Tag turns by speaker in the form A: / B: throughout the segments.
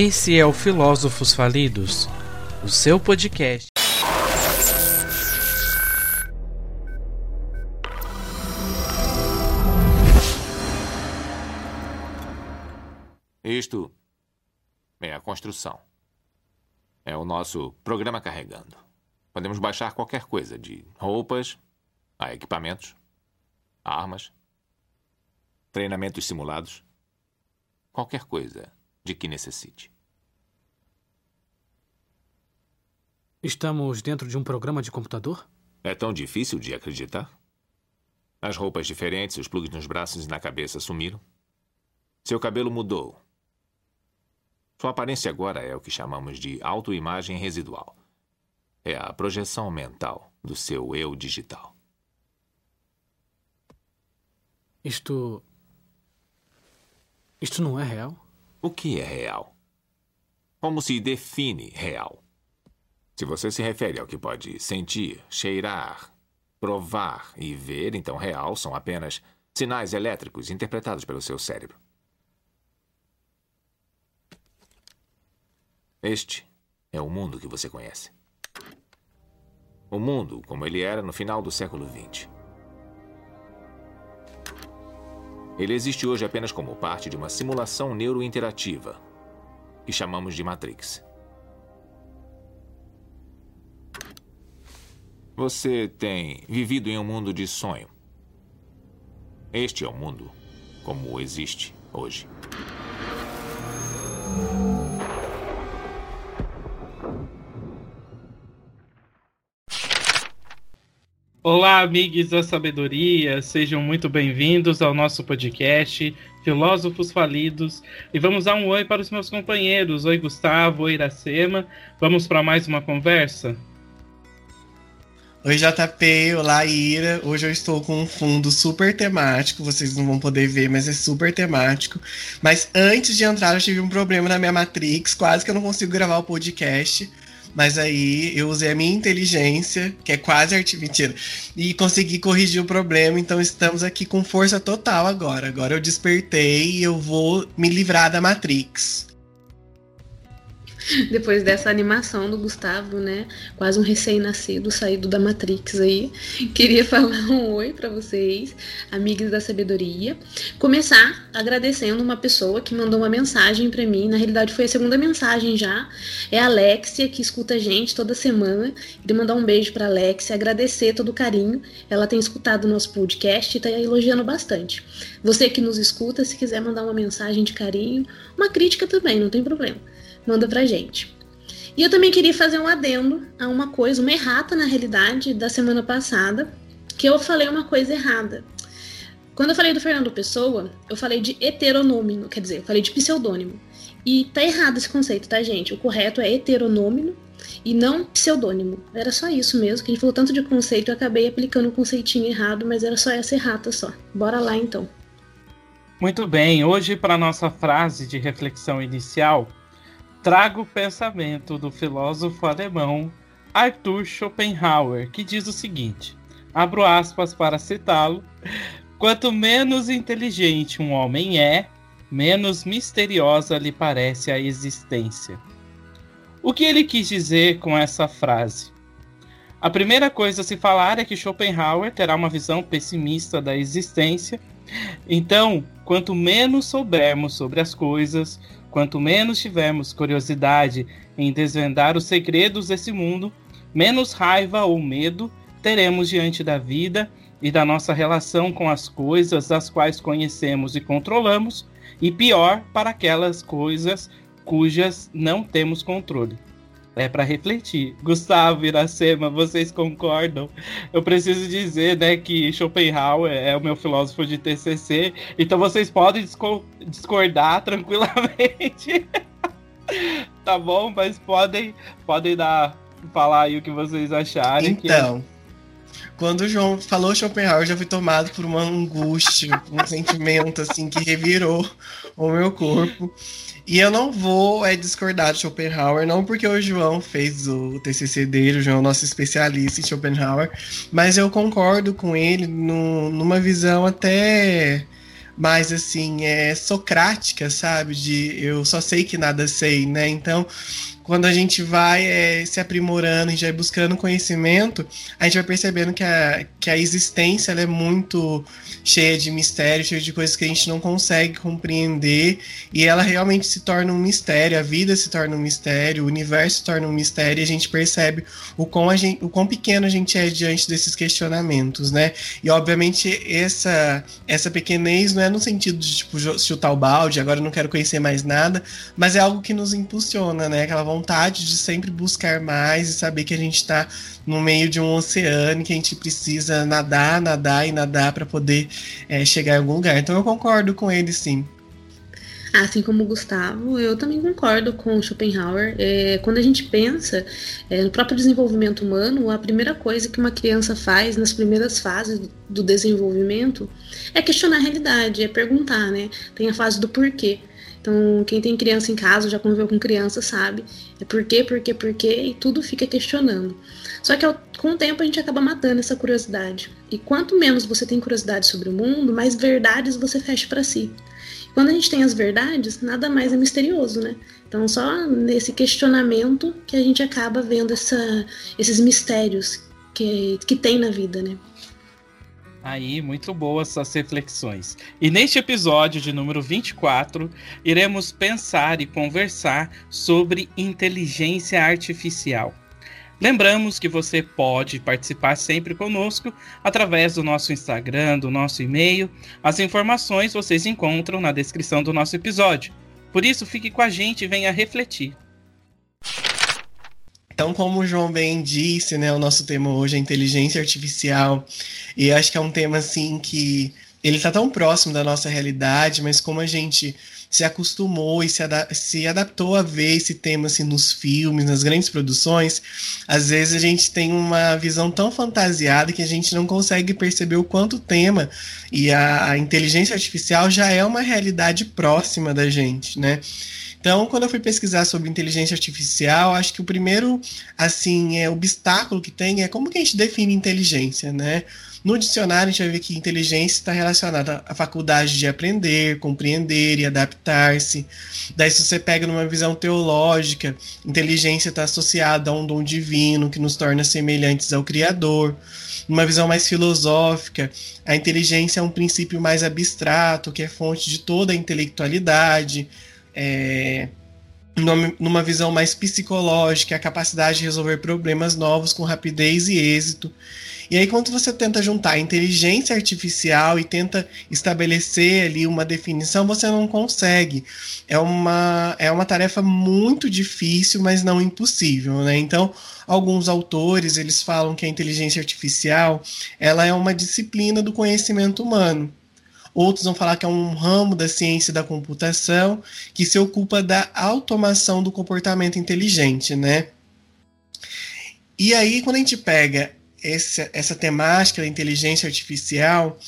A: Esse é o Filósofos Falidos, o seu podcast.
B: Isto é a construção. É o nosso programa carregando. Podemos baixar qualquer coisa, de roupas a equipamentos, armas, treinamentos simulados, qualquer coisa de que necessite.
C: Estamos dentro de um programa de computador?
B: É tão difícil de acreditar? As roupas diferentes, os plugs nos braços e na cabeça sumiram. Seu cabelo mudou. Sua aparência agora é o que chamamos de autoimagem residual. É a projeção mental do seu eu digital.
C: Isto. Isto não é real?
B: O que é real? Como se define real? Se você se refere ao que pode sentir, cheirar, provar e ver, então real são apenas sinais elétricos interpretados pelo seu cérebro. Este é o mundo que você conhece. O mundo como ele era no final do século XX. Ele existe hoje apenas como parte de uma simulação neurointerativa que chamamos de Matrix. Você tem vivido em um mundo de sonho. Este é o mundo como existe hoje.
A: Olá, amigos da sabedoria, sejam muito bem-vindos ao nosso podcast Filósofos Falidos. E vamos dar um oi para os meus companheiros. Oi, Gustavo, oi, Iracema. Vamos para mais uma conversa?
D: Oi, JP, olá, Ira. Hoje eu estou com um fundo super temático, vocês não vão poder ver, mas é super temático. Mas antes de entrar, eu tive um problema na minha Matrix, quase que eu não consigo gravar o podcast mas aí eu usei a minha inteligência, que é quase arte mentira, e consegui corrigir o problema. Então estamos aqui com força total agora. Agora eu despertei e eu vou me livrar da Matrix.
E: depois dessa animação do Gustavo, né? Quase um recém-nascido saído da Matrix aí. Queria falar um oi para vocês, amigos da sabedoria. Começar agradecendo uma pessoa que mandou uma mensagem para mim. Na realidade, foi a segunda mensagem já. É a Alexia, que escuta a gente toda semana. Queria mandar um beijo para Alexia, agradecer todo o carinho. Ela tem escutado o nosso podcast e tá elogiando bastante. Você que nos escuta, se quiser mandar uma mensagem de carinho, uma crítica também, não tem problema manda pra gente. E eu também queria fazer um adendo a uma coisa, uma errata na realidade da semana passada, que eu falei uma coisa errada. Quando eu falei do Fernando Pessoa, eu falei de heteronômino, quer dizer, eu falei de pseudônimo. E tá errado esse conceito, tá, gente? O correto é heteronômino e não pseudônimo. Era só isso mesmo, que gente falou tanto de conceito, eu acabei aplicando o um conceitinho errado, mas era só essa errata só. Bora lá então.
A: Muito bem, hoje para nossa frase de reflexão inicial, trago o pensamento do filósofo alemão Arthur Schopenhauer, que diz o seguinte: abro aspas para citá-lo. Quanto menos inteligente um homem é, menos misteriosa lhe parece a existência. O que ele quis dizer com essa frase? A primeira coisa a se falar é que Schopenhauer terá uma visão pessimista da existência. Então, quanto menos soubermos sobre as coisas, Quanto menos tivermos curiosidade em desvendar os segredos desse mundo, menos raiva ou medo teremos diante da vida e da nossa relação com as coisas das quais conhecemos e controlamos, e pior para aquelas coisas cujas não temos controle é para refletir. Gustavo Iracema, vocês concordam? Eu preciso dizer, né, que Schopenhauer é o meu filósofo de TCC, então vocês podem discordar tranquilamente. tá bom, mas podem, podem dar falar aí o que vocês acharem.
D: Então, que... quando o João falou Schopenhauer, eu já fui tomado por uma angústia, um sentimento assim que revirou o meu corpo. E eu não vou é, discordar de Schopenhauer, não porque o João fez o TCC dele, o João é o nosso especialista em Schopenhauer, mas eu concordo com ele no, numa visão até mais assim, é socrática, sabe? De eu só sei que nada sei, né? Então, quando a gente vai é, se aprimorando, a gente vai buscando conhecimento, a gente vai percebendo que a, que a existência é muito cheia de mistérios, cheia de coisas que a gente não consegue compreender, e ela realmente se torna um mistério, a vida se torna um mistério, o universo se torna um mistério, e a gente percebe o quão, a gente, o quão pequeno a gente é diante desses questionamentos, né? E obviamente essa, essa pequenez não é no sentido de tipo, chutar o balde, agora eu não quero conhecer mais nada, mas é algo que nos impulsiona, né? Aquela de sempre buscar mais e saber que a gente está no meio de um oceano que a gente precisa nadar, nadar e nadar para poder é, chegar em algum lugar. Então eu concordo com ele sim.
E: Assim como o Gustavo, eu também concordo com Schopenhauer. É, quando a gente pensa é, no próprio desenvolvimento humano, a primeira coisa que uma criança faz nas primeiras fases do desenvolvimento é questionar a realidade, é perguntar, né? Tem a fase do porquê. Então, quem tem criança em casa, já conviveu com criança, sabe? É por quê, por quê, por quê, e tudo fica questionando. Só que com o tempo a gente acaba matando essa curiosidade. E quanto menos você tem curiosidade sobre o mundo, mais verdades você fecha para si. Quando a gente tem as verdades, nada mais é misterioso, né? Então, só nesse questionamento que a gente acaba vendo essa, esses mistérios que, que tem na vida, né?
A: Aí, muito boas essas reflexões. E neste episódio de número 24, iremos pensar e conversar sobre inteligência artificial. Lembramos que você pode participar sempre conosco através do nosso Instagram, do nosso e-mail. As informações vocês encontram na descrição do nosso episódio. Por isso, fique com a gente e venha refletir.
D: Então, como o João bem disse, né, o nosso tema hoje é inteligência artificial. E acho que é um tema assim que ele está tão próximo da nossa realidade, mas como a gente se acostumou e se, se adaptou a ver esse tema assim, nos filmes, nas grandes produções, às vezes a gente tem uma visão tão fantasiada que a gente não consegue perceber o quanto o tema e a, a inteligência artificial já é uma realidade próxima da gente, né? Então, quando eu fui pesquisar sobre inteligência artificial, acho que o primeiro, assim, é obstáculo que tem é como que a gente define inteligência, né? No dicionário, a gente vai ver que inteligência está relacionada à faculdade de aprender, compreender e adaptar-se. Daí, se você pega numa visão teológica, inteligência está associada a um dom divino que nos torna semelhantes ao Criador. Numa visão mais filosófica, a inteligência é um princípio mais abstrato, que é fonte de toda a intelectualidade é, numa visão mais psicológica, a capacidade de resolver problemas novos com rapidez e êxito. E aí, quando você tenta juntar inteligência artificial e tenta estabelecer ali uma definição, você não consegue. É uma, é uma tarefa muito difícil, mas não impossível, né? Então, alguns autores, eles falam que a inteligência artificial, ela é uma disciplina do conhecimento humano. Outros vão falar que é um ramo da ciência da computação que se ocupa da automação do comportamento inteligente, né? E aí, quando a gente pega essa, essa temática da inteligência artificial,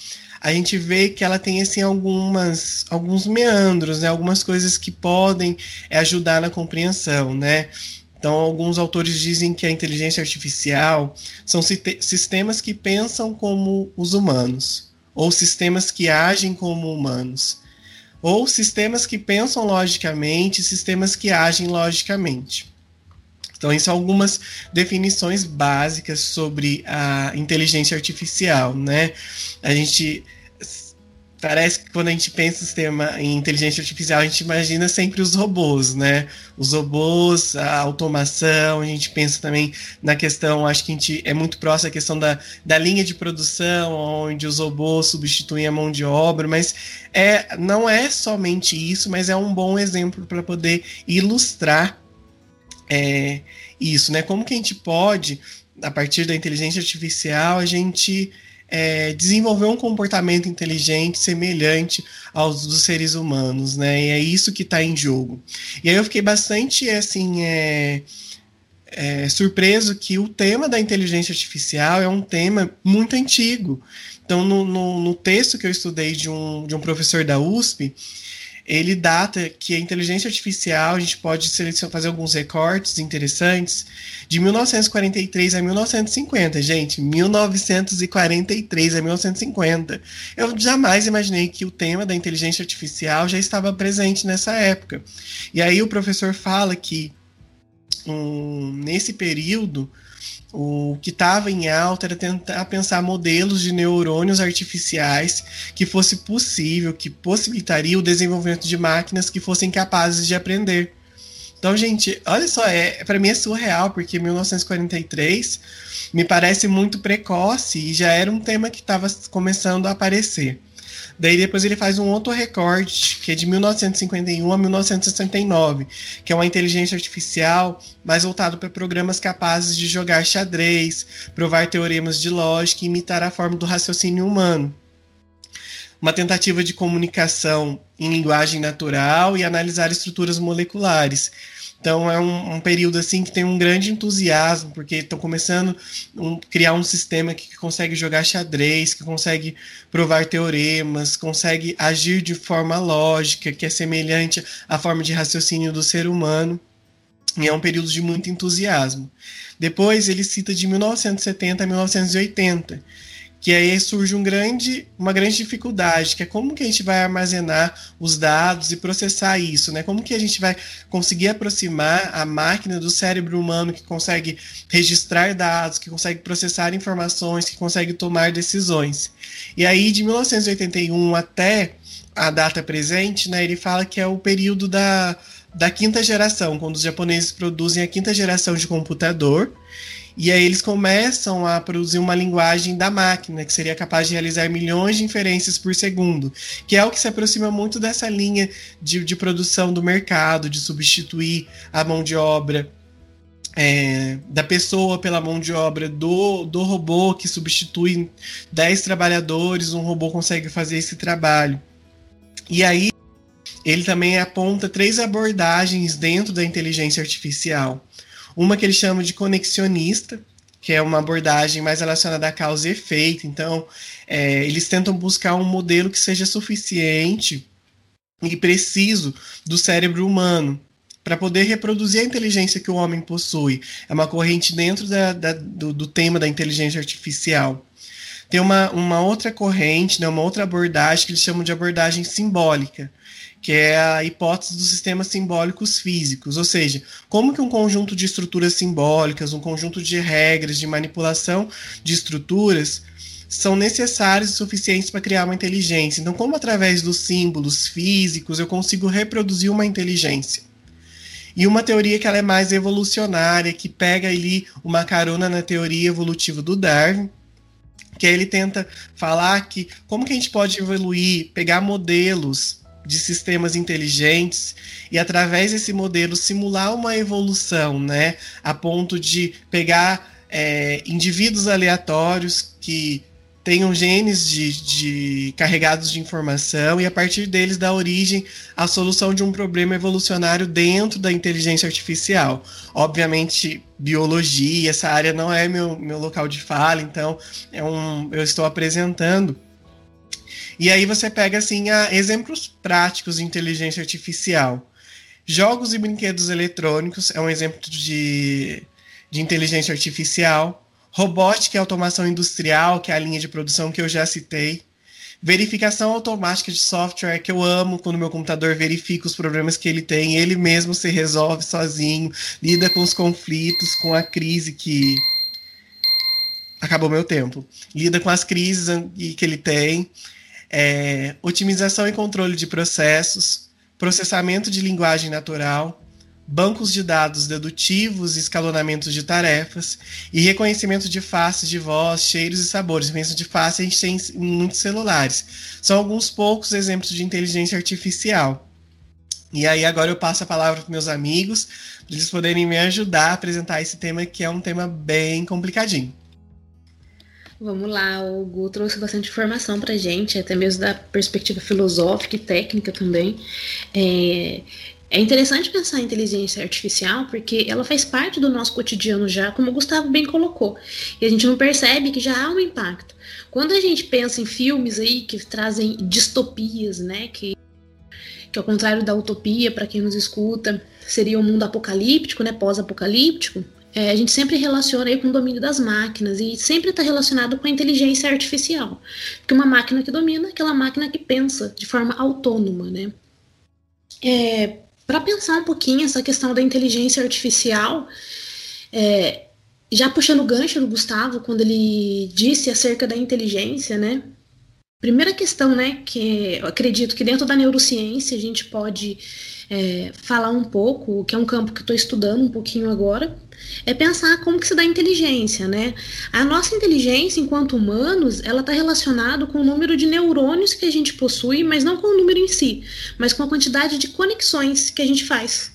D: a gente vê que ela tem assim algumas alguns meandros, né? Algumas coisas que podem ajudar na compreensão, né? Então, alguns autores dizem que a inteligência artificial são sistemas que pensam como os humanos ou sistemas que agem como humanos, ou sistemas que pensam logicamente, sistemas que agem logicamente. Então, isso são algumas definições básicas sobre a inteligência artificial, né? A gente parece que quando a gente pensa em sistema em inteligência artificial, a gente imagina sempre os robôs, né? Os robôs, a automação, a gente pensa também na questão, acho que a gente é muito próximo à questão da, da linha de produção, onde os robôs substituem a mão de obra, mas é, não é somente isso, mas é um bom exemplo para poder ilustrar é, isso, né? Como que a gente pode, a partir da inteligência artificial, a gente é, desenvolver um comportamento inteligente semelhante aos dos seres humanos, né? E é isso que está em jogo. E aí eu fiquei bastante assim é, é, surpreso que o tema da inteligência artificial é um tema muito antigo. Então, no, no, no texto que eu estudei de um, de um professor da USP, ele data que a inteligência artificial, a gente pode selecionar, fazer alguns recortes interessantes, de 1943 a 1950, gente, 1943 a 1950. Eu jamais imaginei que o tema da inteligência artificial já estava presente nessa época. E aí o professor fala que um, nesse período o que estava em alta era tentar pensar modelos de neurônios artificiais que fosse possível, que possibilitaria o desenvolvimento de máquinas que fossem capazes de aprender. Então, gente, olha só, é, para mim é surreal, porque 1943 me parece muito precoce e já era um tema que estava começando a aparecer. Daí depois ele faz um outro recorde, que é de 1951 a 1969, que é uma inteligência artificial mais voltado para programas capazes de jogar xadrez, provar teoremas de lógica e imitar a forma do raciocínio humano. Uma tentativa de comunicação em linguagem natural e analisar estruturas moleculares. Então é um, um, período assim que tem um grande entusiasmo, porque estão começando a um, criar um sistema que, consegue jogar xadrez, que consegue provar teoremas, consegue agir de forma lógica, que é semelhante à forma de raciocínio do ser humano. E é um período de muito entusiasmo. Depois ele cita de 1970 a 1980 que aí surge um grande, uma grande dificuldade, que é como que a gente vai armazenar os dados e processar isso, né? Como que a gente vai conseguir aproximar a máquina do cérebro humano que consegue registrar dados, que consegue processar informações, que consegue tomar decisões. E aí, de 1981 até a data presente, né, ele fala que é o período da, da quinta geração, quando os japoneses produzem a quinta geração de computador, e aí eles começam a produzir uma linguagem da máquina, que seria capaz de realizar milhões de inferências por segundo, que é o que se aproxima muito dessa linha de, de produção do mercado, de substituir a mão de obra é, da pessoa pela mão de obra do, do robô que substitui 10 trabalhadores, um robô consegue fazer esse trabalho. E aí ele também aponta três abordagens dentro da inteligência artificial. Uma que ele chama de conexionista, que é uma abordagem mais relacionada à causa e efeito. Então, é, eles tentam buscar um modelo que seja suficiente e preciso do cérebro humano para poder reproduzir a inteligência que o homem possui. É uma corrente dentro da, da, do, do, tema da inteligência artificial. Tem uma, uma outra corrente, né, uma outra abordagem que eles chamam de abordagem simbólica, que é a hipótese dos sistemas simbólicos físicos, ou seja, como que um conjunto de estruturas simbólicas, um conjunto de regras de manipulação de estruturas são necessários e suficientes para criar uma inteligência. Então, como através dos símbolos físicos eu consigo reproduzir uma inteligência? E uma teoria que ela é mais evolucionária, que pega ali uma carona na teoria evolutiva do Darwin, que ele tenta falar que como que a gente pode evoluir, pegar modelos de sistemas inteligentes e através desse modelo simular uma evolução, né, a ponto de pegar é, indivíduos aleatórios que tenham genes de, de, carregados de informação e a partir deles dar origem à solução de um problema evolucionário dentro da inteligência artificial. Obviamente, biologia, essa área não é meu, meu local de fala, então é um, eu estou apresentando e aí você pega assim a exemplos práticos de inteligência artificial. Jogos e brinquedos eletrônicos é um exemplo de, de inteligência artificial. Robótica e automação industrial, que é a linha de produção que eu já citei. Verificação automática de software, que eu amo quando meu computador verifica os problemas que ele tem, ele mesmo se resolve sozinho, lida com os conflitos, com a crise que. Acabou meu tempo. Lida com as crises que ele tem é, otimização e controle de processos, processamento de linguagem natural, bancos de dados dedutivos escalonamento de tarefas, e reconhecimento de faces de voz, cheiros e sabores. Reconhecimento de face a gente tem em muitos celulares. São alguns poucos exemplos de inteligência artificial. E aí agora eu passo a palavra para meus amigos, para eles poderem me ajudar a apresentar esse tema que é um tema bem complicadinho.
E: Vamos lá, o Gu trouxe bastante informação pra gente, até mesmo da perspectiva filosófica e técnica também. É, é interessante pensar em inteligência artificial porque ela faz parte do nosso cotidiano já, como o Gustavo bem colocou. E a gente não percebe que já há um impacto. Quando a gente pensa em filmes aí que trazem distopias, né, que que ao contrário da utopia, para quem nos escuta, seria um mundo apocalíptico, né, pós-apocalíptico, é, a gente sempre relaciona com o domínio das máquinas e sempre está relacionado com a inteligência artificial. Porque uma máquina que domina é aquela máquina que pensa de forma autônoma, né? É, Para pensar um pouquinho essa questão da inteligência artificial, é, já puxando o gancho do Gustavo, quando ele disse acerca da inteligência, né? Primeira questão, né, que eu acredito que dentro da neurociência a gente pode é, falar um pouco, que é um campo que estou estudando um pouquinho agora, é pensar como que se dá inteligência, né? A nossa inteligência, enquanto humanos, ela está relacionada com o número de neurônios que a gente possui, mas não com o número em si, mas com a quantidade de conexões que a gente faz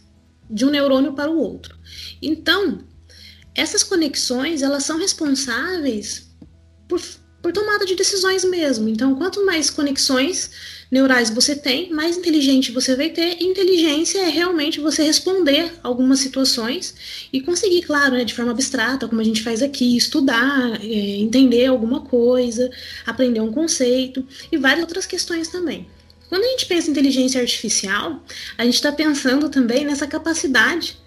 E: de um neurônio para o outro. Então, essas conexões, elas são responsáveis por, por tomada de decisões mesmo. Então, quanto mais conexões neurais você tem, mais inteligente você vai ter. E inteligência é realmente você responder algumas situações e conseguir, claro, né, de forma abstrata, como a gente faz aqui, estudar, é, entender alguma coisa, aprender um conceito e várias outras questões também. Quando a gente pensa em inteligência artificial, a gente está pensando também nessa capacidade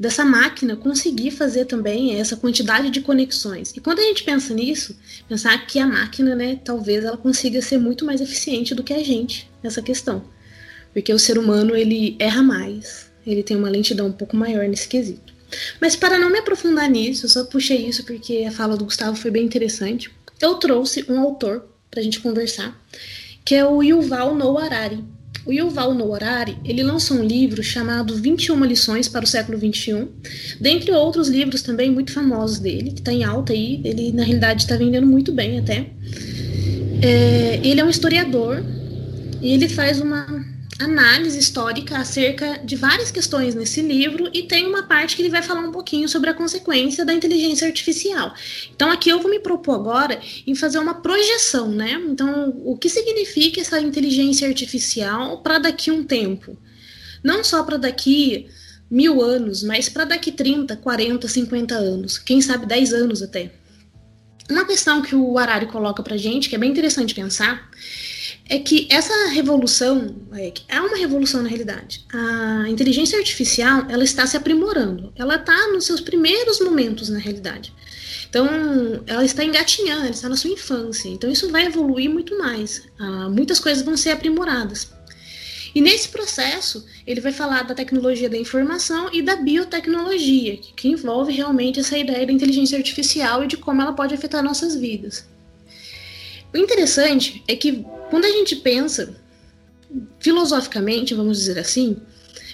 E: dessa máquina conseguir fazer também essa quantidade de conexões. E quando a gente pensa nisso, pensar que a máquina, né, talvez ela consiga ser muito mais eficiente do que a gente nessa questão. Porque o ser humano, ele erra mais, ele tem uma lentidão um pouco maior nesse quesito. Mas para não me aprofundar nisso, eu só puxei isso porque a fala do Gustavo foi bem interessante. Eu trouxe um autor para a gente conversar, que é o Yuval Noah Harari. O Yuval Noah Harari, ele lançou um livro chamado 21 lições para o século 21, dentre outros livros também muito famosos dele, que está em alta aí, ele na realidade está vendendo muito bem até. É, ele é um historiador e ele faz uma análise histórica acerca de várias questões nesse livro e tem uma parte que ele vai falar um pouquinho sobre a consequência da inteligência artificial. Então aqui eu vou me propor agora em fazer uma projeção, né? Então, o que significa essa inteligência artificial para daqui um tempo? Não só para daqui mil anos, mas para daqui 30, 40, 50 anos, quem sabe 10 anos até. Uma questão que o Harari coloca para gente, que é bem interessante pensar, é que essa revolução é, uma revolução na realidade. A inteligência artificial ela está se aprimorando. Ela está nos seus primeiros momentos na realidade. Então, ela está engatinhando, ela está na sua infância. Então, isso vai evoluir muito mais. Ah, muitas coisas vão ser aprimoradas. E nesse processo, ele vai falar da tecnologia da informação e da biotecnologia, que envolve realmente essa ideia da inteligência artificial e de como ela pode afetar nossas vidas. O interessante é que quando a gente pensa filosoficamente, vamos dizer assim,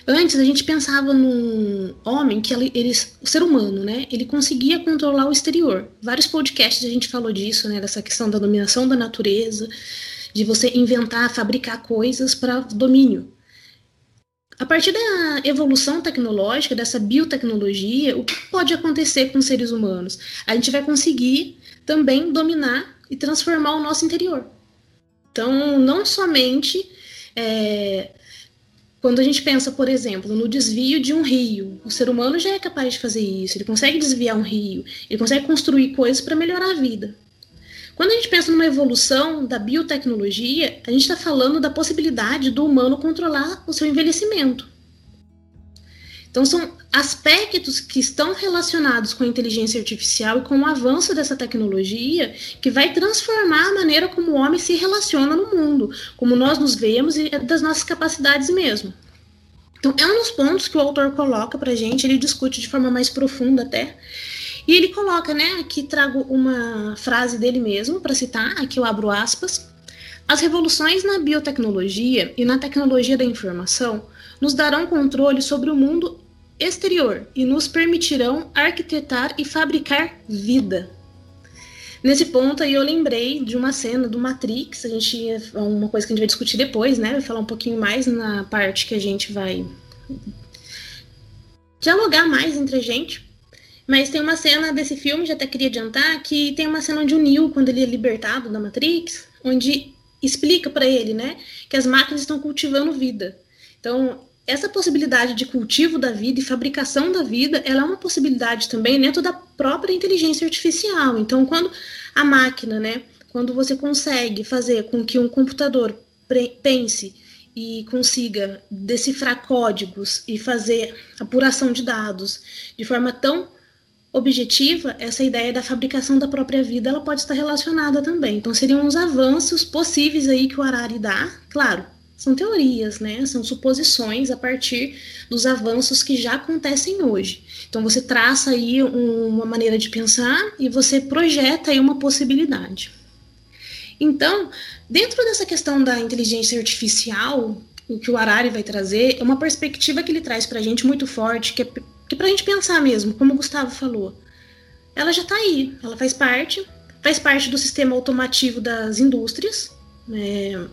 E: antes a gente pensava num homem que ele, ele, o ser humano, né, ele conseguia controlar o exterior. Vários podcasts a gente falou disso, né, dessa questão da dominação da natureza, de você inventar, fabricar coisas para domínio. A partir da evolução tecnológica, dessa biotecnologia, o que pode acontecer com os seres humanos? A gente vai conseguir também dominar e transformar o nosso interior. Então, não somente é, quando a gente pensa, por exemplo, no desvio de um rio, o ser humano já é capaz de fazer isso, ele consegue desviar um rio, ele consegue construir coisas para melhorar a vida. Quando a gente pensa numa evolução da biotecnologia, a gente está falando da possibilidade do humano controlar o seu envelhecimento. Então, são aspectos que estão relacionados com a inteligência artificial e com o avanço dessa tecnologia que vai transformar a maneira como o homem se relaciona no mundo, como nós nos vemos e das nossas capacidades mesmo. Então, é um dos pontos que o autor coloca para gente, ele discute de forma mais profunda até. E ele coloca, né, aqui trago uma frase dele mesmo para citar, aqui eu abro aspas. As revoluções na biotecnologia e na tecnologia da informação nos darão controle sobre o mundo exterior e nos permitirão arquitetar e fabricar vida. Nesse ponto aí eu lembrei de uma cena do Matrix, a gente uma coisa que a gente vai discutir depois, né? Vai falar um pouquinho mais na parte que a gente vai dialogar mais entre a gente. Mas tem uma cena desse filme, já até queria adiantar, que tem uma cena onde o Neo, quando ele é libertado da Matrix, onde explica para ele, né, que as máquinas estão cultivando vida. Então, essa possibilidade de cultivo da vida e fabricação da vida, ela é uma possibilidade também dentro da própria inteligência artificial. Então, quando a máquina, né, quando você consegue fazer com que um computador pense e consiga decifrar códigos e fazer apuração de dados de forma tão objetiva, essa ideia da fabricação da própria vida ela pode estar relacionada também. Então seriam os avanços possíveis aí que o Harari dá, claro, são teorias, né? São suposições a partir dos avanços que já acontecem hoje. Então você traça aí um, uma maneira de pensar e você projeta aí uma possibilidade. Então, dentro dessa questão da inteligência artificial, o que o Harari vai trazer é uma perspectiva que ele traz para a gente muito forte, que é, que é para a gente pensar mesmo, como o Gustavo falou. Ela já está aí, ela faz parte, faz parte do sistema automativo das indústrias, né?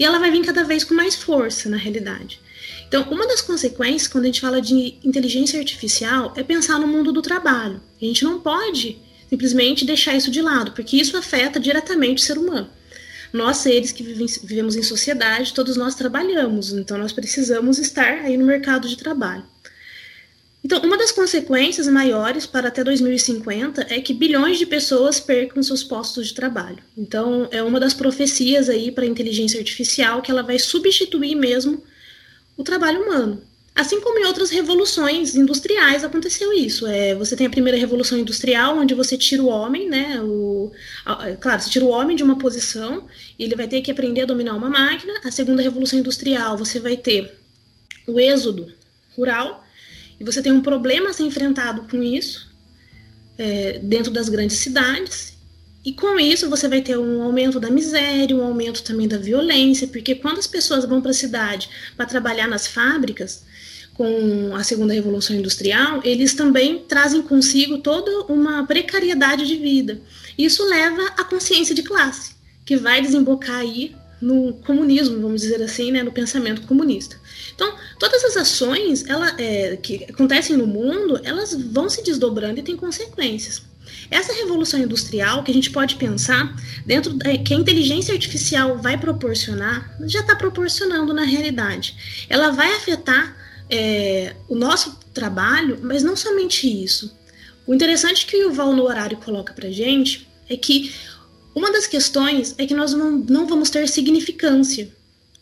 E: E ela vai vir cada vez com mais força, na realidade. Então, uma das consequências, quando a gente fala de inteligência artificial, é pensar no mundo do trabalho. A gente não pode simplesmente deixar isso de lado, porque isso afeta diretamente o ser humano. Nós, seres que vivemos em sociedade, todos nós trabalhamos, então nós precisamos estar aí no mercado de trabalho. Então, uma das consequências maiores para até 2050 é que bilhões de pessoas percam seus postos de trabalho. Então, é uma das profecias aí para a inteligência artificial que ela vai substituir mesmo o trabalho humano. Assim como em outras revoluções industriais aconteceu isso. É, você tem a primeira revolução industrial, onde você tira o homem, né? O, a, claro, você tira o homem de uma posição e ele vai ter que aprender a dominar uma máquina. A segunda revolução industrial, você vai ter o êxodo rural e você tem um problema a ser enfrentado com isso é, dentro das grandes cidades. E com isso você vai ter um aumento da miséria, um aumento também da violência, porque quando as pessoas vão para a cidade para trabalhar nas fábricas, com a segunda revolução industrial, eles também trazem consigo toda uma precariedade de vida. Isso leva à consciência de classe, que vai desembocar aí no comunismo, vamos dizer assim, né, no pensamento comunista. Então, todas as ações ela, é, que acontecem no mundo, elas vão se desdobrando e têm consequências. Essa revolução industrial que a gente pode pensar dentro da, que a inteligência artificial vai proporcionar, já está proporcionando na realidade. Ela vai afetar é, o nosso trabalho, mas não somente isso. O interessante que o Val no horário coloca para gente é que uma das questões é que nós não, não vamos ter significância.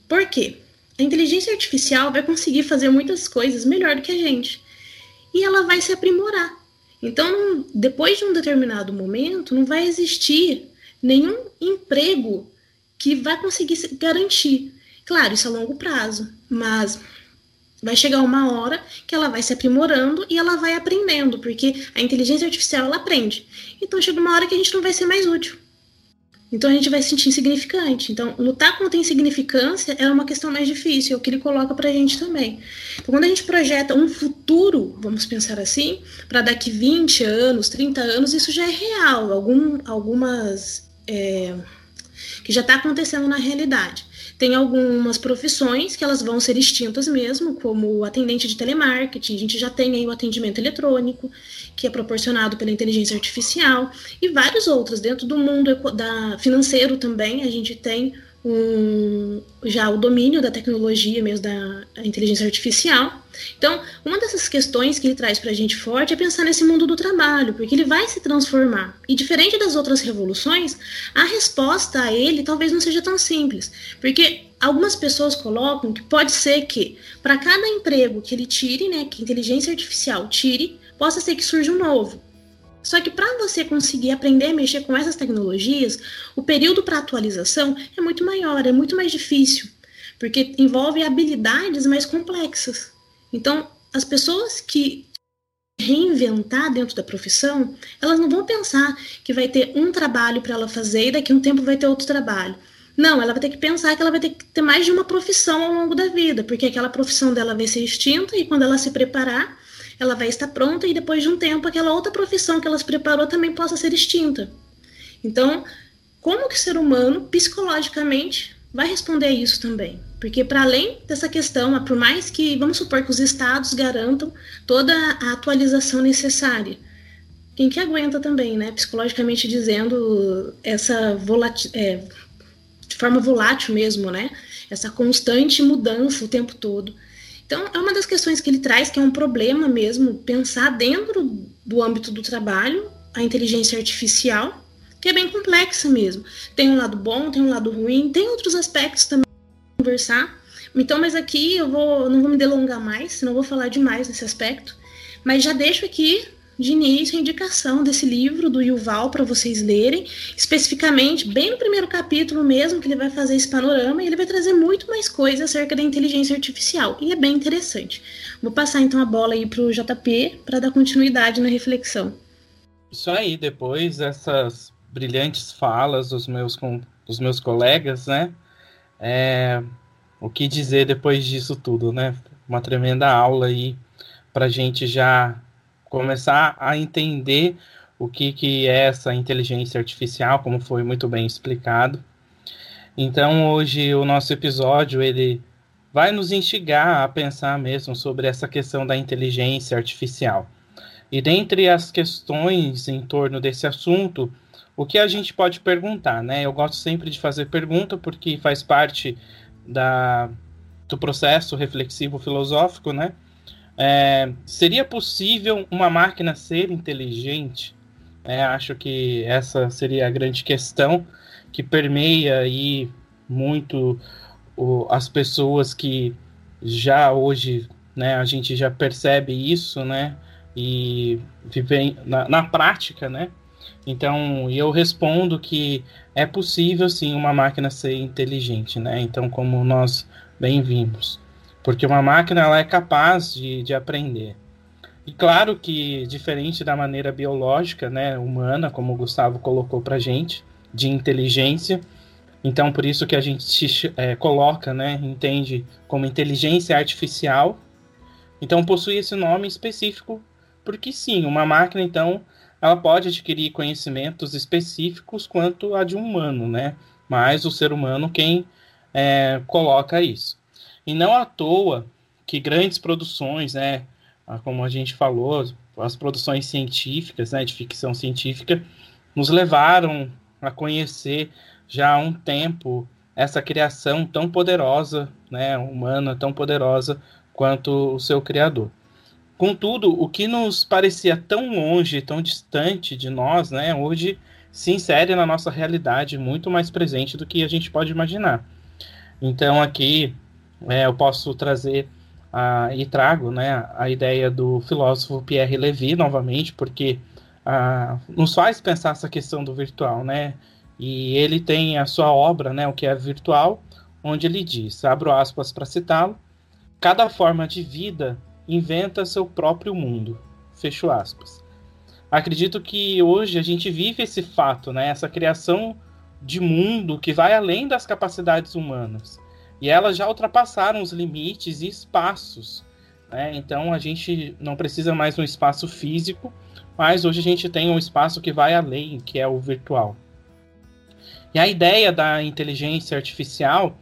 E: Por quê? A inteligência artificial vai conseguir fazer muitas coisas melhor do que a gente. E ela vai se aprimorar. Então, depois de um determinado momento, não vai existir nenhum emprego que vai conseguir garantir. Claro, isso a longo prazo, mas vai chegar uma hora que ela vai se aprimorando e ela vai aprendendo, porque a inteligência artificial ela aprende. Então chega uma hora que a gente não vai ser mais útil. Então a gente vai se sentir insignificante. Então, lutar contra a insignificância é uma questão mais difícil, é o que ele coloca pra gente também. Então, quando a gente projeta um futuro, vamos pensar assim, para daqui 20 anos, 30 anos, isso já é real. Algum, algumas. É, que já está acontecendo na realidade. Tem algumas profissões que elas vão ser extintas mesmo, como o atendente de telemarketing, a gente já tem aí o atendimento eletrônico, que é proporcionado pela inteligência artificial, e vários outros. Dentro do mundo da, financeiro também, a gente tem um, já o domínio da tecnologia mesmo da inteligência artificial. Então, uma dessas questões que ele traz para a gente forte é pensar nesse mundo do trabalho, porque ele vai se transformar. E diferente das outras revoluções, a resposta a ele talvez não seja tão simples, porque algumas pessoas colocam que pode ser que para cada emprego que ele tire, né, que a inteligência artificial tire, possa ser que surja um novo. Só que para você conseguir aprender a mexer com essas tecnologias, o período para atualização é muito maior, é muito mais difícil, porque envolve habilidades mais complexas. Então, as pessoas que reinventar dentro da profissão, elas não vão pensar que vai ter um trabalho para ela fazer e daqui a um tempo vai ter outro trabalho. Não, ela vai ter que pensar que ela vai ter que ter mais de uma profissão ao longo da vida, porque aquela profissão dela vai ser extinta e quando ela se preparar, ela vai estar pronta e depois de um tempo aquela outra profissão que ela se preparou também possa ser extinta. Então, como que o ser humano psicologicamente vai responder a isso também? Porque para além dessa questão, por mais que vamos supor que os estados garantam toda a atualização necessária, quem que aguenta também, né, psicologicamente dizendo essa volátil, é, de forma volátil mesmo, né, essa constante mudança o tempo todo. Então, é uma das questões que ele traz, que é um problema mesmo, pensar dentro do âmbito do trabalho a inteligência artificial, que é bem complexa mesmo. Tem um lado bom, tem um lado ruim, tem outros aspectos também conversar. Então, mas aqui eu vou, não vou me delongar mais, senão vou falar demais nesse aspecto. Mas já deixo aqui de início a indicação desse livro do Yuval para vocês lerem, especificamente bem no primeiro capítulo mesmo, que ele vai fazer esse panorama e ele vai trazer muito mais coisas acerca da inteligência artificial, e é bem interessante. Vou passar então a bola aí para o JP para dar continuidade na reflexão.
A: Isso aí, depois dessas brilhantes falas dos meus, com, dos meus colegas, né? É, o que dizer depois disso tudo, né? Uma tremenda aula aí para gente já começar a entender o que, que é essa inteligência artificial, como foi muito bem explicado. Então, hoje, o nosso episódio, ele vai nos instigar a pensar mesmo sobre essa questão da inteligência artificial. E dentre as questões em torno desse assunto, o que a gente pode perguntar, né? Eu gosto sempre de fazer pergunta porque faz parte da, do processo reflexivo filosófico, né? É, seria possível uma máquina ser inteligente? É, acho que essa seria a grande questão que permeia aí muito o, as pessoas que já hoje, né, a gente já percebe isso, né, e vivem na, na prática, né. Então, eu respondo que é possível sim uma máquina ser inteligente, né. Então, como nós bem vimos. Porque uma máquina ela é capaz de, de aprender. E claro que, diferente da maneira biológica, né, humana, como o Gustavo colocou para gente, de inteligência, então por isso que a gente é, coloca, né, entende como inteligência artificial. Então possui esse nome específico, porque sim, uma máquina, então, ela pode adquirir conhecimentos específicos quanto a de um humano, né? Mas o ser humano quem é, coloca isso. E não à toa que grandes produções, né, como a gente falou, as produções científicas, né, de ficção científica, nos levaram a conhecer já há um tempo essa criação tão poderosa, né, humana, tão poderosa quanto o seu criador. Contudo, o que nos parecia tão longe, tão distante de nós, né, hoje se insere na nossa realidade muito mais presente do que a gente pode imaginar. Então, aqui é, eu posso trazer a, e trago né, a ideia do filósofo Pierre Levy novamente, porque a, nos faz pensar essa questão do virtual, né? E ele tem a sua obra, né, o que é virtual, onde ele diz, abro aspas para citá-lo, cada forma de vida inventa seu próprio mundo, fecho aspas. Acredito que hoje a gente vive esse fato, né, essa criação de mundo que vai além das capacidades humanas. E elas já ultrapassaram os limites e espaços. Né? Então a gente não precisa mais de um espaço físico, mas hoje a gente tem um espaço que vai além, que é o virtual. E a ideia da inteligência artificial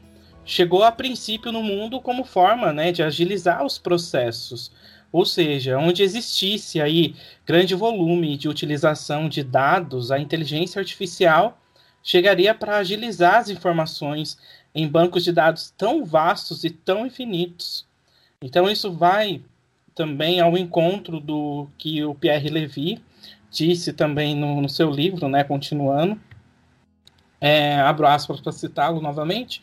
A: chegou a princípio no mundo como forma né, de agilizar os processos. Ou seja, onde existisse aí grande volume de utilização de dados, a inteligência artificial chegaria para agilizar as informações em bancos de dados tão vastos e tão infinitos. Então isso vai também ao encontro do que o Pierre Levy disse também no, no seu livro, né, continuando, é, abro aspas para citá-lo novamente,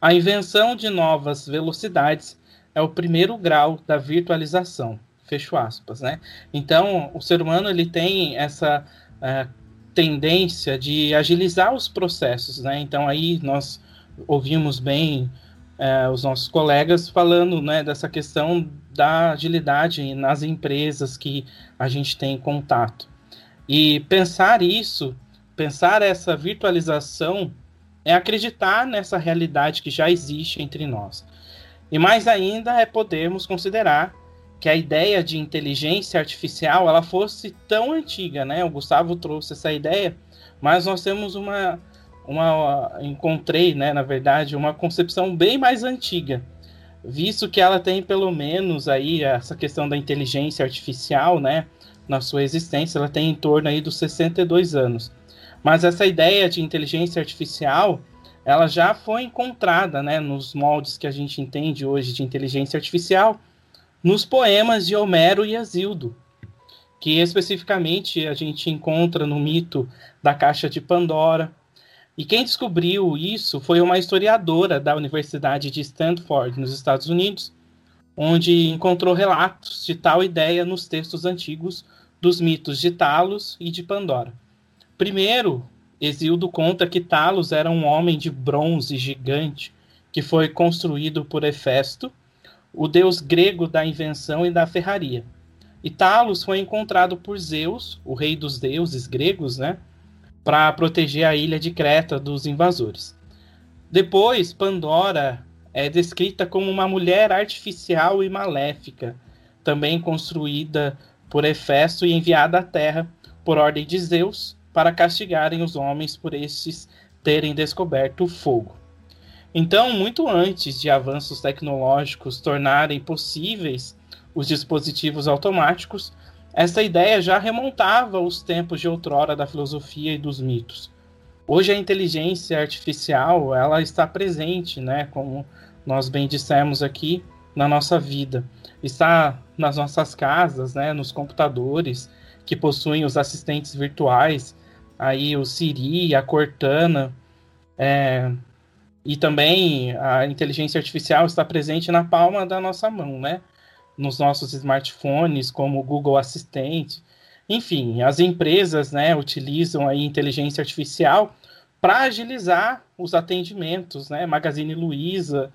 A: a invenção de novas velocidades é o primeiro grau da virtualização, fecho aspas, né? Então, o ser humano ele tem essa é, tendência de agilizar os processos, né? Então, aí nós ouvimos bem é, os nossos colegas falando né, dessa questão da agilidade nas empresas que a gente tem contato. E pensar isso, pensar essa virtualização, é acreditar nessa realidade que já existe entre nós. E mais ainda é podermos considerar que a ideia de inteligência artificial ela fosse tão antiga, né? O Gustavo trouxe essa ideia, mas nós temos uma uma encontrei, né, na verdade, uma concepção bem mais antiga, visto que ela tem pelo menos aí essa questão da inteligência artificial, né, na sua existência, ela tem em torno aí dos 62 anos. Mas essa ideia de inteligência artificial, ela já foi encontrada, né, nos moldes que a gente entende hoje de inteligência artificial, nos poemas de Homero e Asildo, que especificamente a gente encontra no mito da caixa de Pandora, E quem descobriu isso foi uma historiadora da Universidade de Stanford, nos Estados Unidos, onde encontrou relatos de tal ideia nos textos antigos dos mitos de Talos e de Pandora. Primeiro, Exildo conta que Talos era um homem de bronze gigante que foi construído por Hefesto, o deus grego da invenção e da ferraria. E Talos foi encontrado por Zeus, o rei dos deuses gregos, né, para proteger a ilha de Creta dos invasores. Depois, Pandora é descrita como uma mulher artificial e maléfica, também construída por Hefesto e enviada à Terra por ordem de Zeus para castigarem os homens por estes terem descoberto o fogo. Então, muito antes de avanços tecnológicos tornarem possíveis os dispositivos automáticos, essa ideia já remontava aos tempos de outrora da filosofia e dos mitos. Hoje a inteligência artificial ela está presente, né, como nós bem dissemos aqui, na nossa vida. Está nas nossas casas, né, nos computadores que possuem os assistentes virtuais, aí o Siri, a Cortana, é, e também a inteligência artificial está presente na palma da nossa mão, né? Nos nossos smartphones, como o Google Assistente. Enfim, as empresas né, utilizam a inteligência artificial para agilizar os atendimentos, né? Magazine Luiza,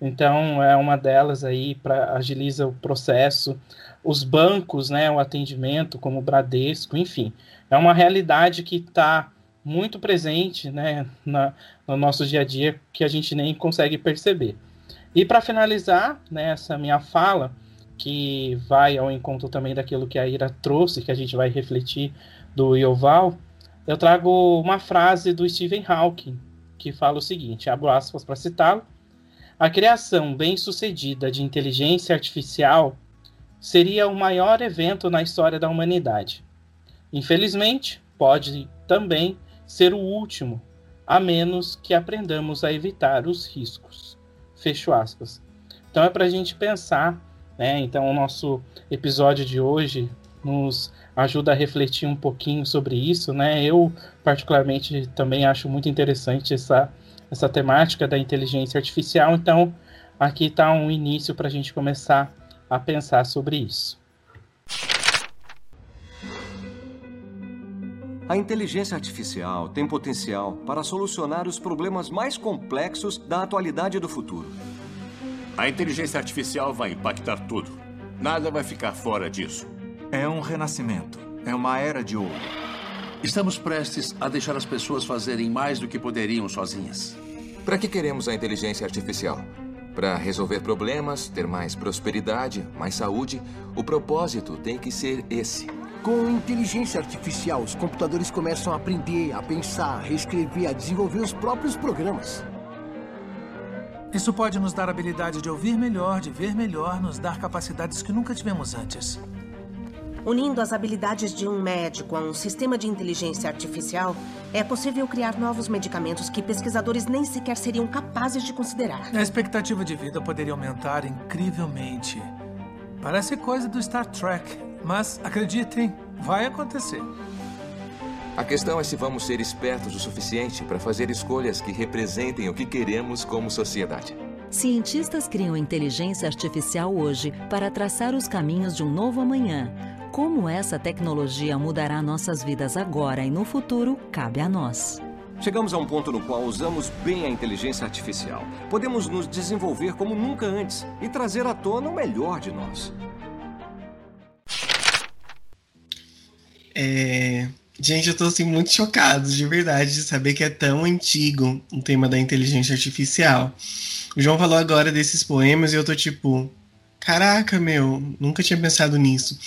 A: então é uma delas aí para agiliza o processo. Os bancos, né, o atendimento, como o Bradesco, enfim, é uma realidade que está muito presente, né, na, no nosso dia a dia que a gente nem consegue perceber. E para finalizar, né, essa minha fala, que vai ao encontro também daquilo que a Ira trouxe, que a gente vai refletir do Yoval, eu trago uma frase do Stephen Hawking, que fala o seguinte, abro aspas para citá-lo, a criação bem-sucedida de inteligência artificial seria o maior evento na história da humanidade. Infelizmente, pode também ser o último, a menos que aprendamos a evitar os riscos. Fecho aspas. Então é para a gente pensar né? Então, o nosso episódio de hoje nos ajuda a refletir um pouquinho sobre isso. Né? Eu, particularmente, também acho muito interessante essa, essa temática da inteligência artificial. Então, aqui está um início para a gente começar a pensar sobre isso.
F: A inteligência artificial tem potencial para solucionar os problemas mais complexos da atualidade e do futuro.
G: A inteligência artificial vai impactar tudo. Nada vai ficar fora disso.
H: É um renascimento. É uma era de ouro.
I: Estamos prestes a deixar as pessoas fazerem mais do que poderiam sozinhas.
J: Para que queremos a inteligência artificial? Para resolver problemas, ter mais prosperidade, mais saúde? O propósito tem que ser esse.
K: Com inteligência artificial, os computadores começam a aprender, a pensar, a reescrever, a desenvolver os próprios programas.
L: Isso pode nos dar a habilidade de ouvir melhor, de ver melhor, nos dar capacidades que nunca tivemos antes.
M: Unindo as habilidades de um médico a um sistema de inteligência artificial, é possível criar novos medicamentos que pesquisadores nem sequer seriam capazes de considerar.
L: A expectativa de vida poderia aumentar incrivelmente. Parece coisa do Star Trek, mas acreditem, vai acontecer.
J: A questão é se vamos ser espertos o suficiente para fazer escolhas que representem o que queremos como sociedade.
N: Cientistas criam inteligência artificial hoje para traçar os caminhos de um novo amanhã. Como essa tecnologia mudará nossas vidas agora e no futuro, cabe a nós.
F: Chegamos a um ponto no qual usamos bem a inteligência artificial. Podemos nos desenvolver como nunca antes e trazer à tona o melhor de nós.
D: É, Gente, eu tô assim muito chocado, de verdade, de saber que é tão antigo o tema da inteligência artificial. O João falou agora desses poemas e eu tô tipo, caraca, meu, nunca tinha pensado nisso.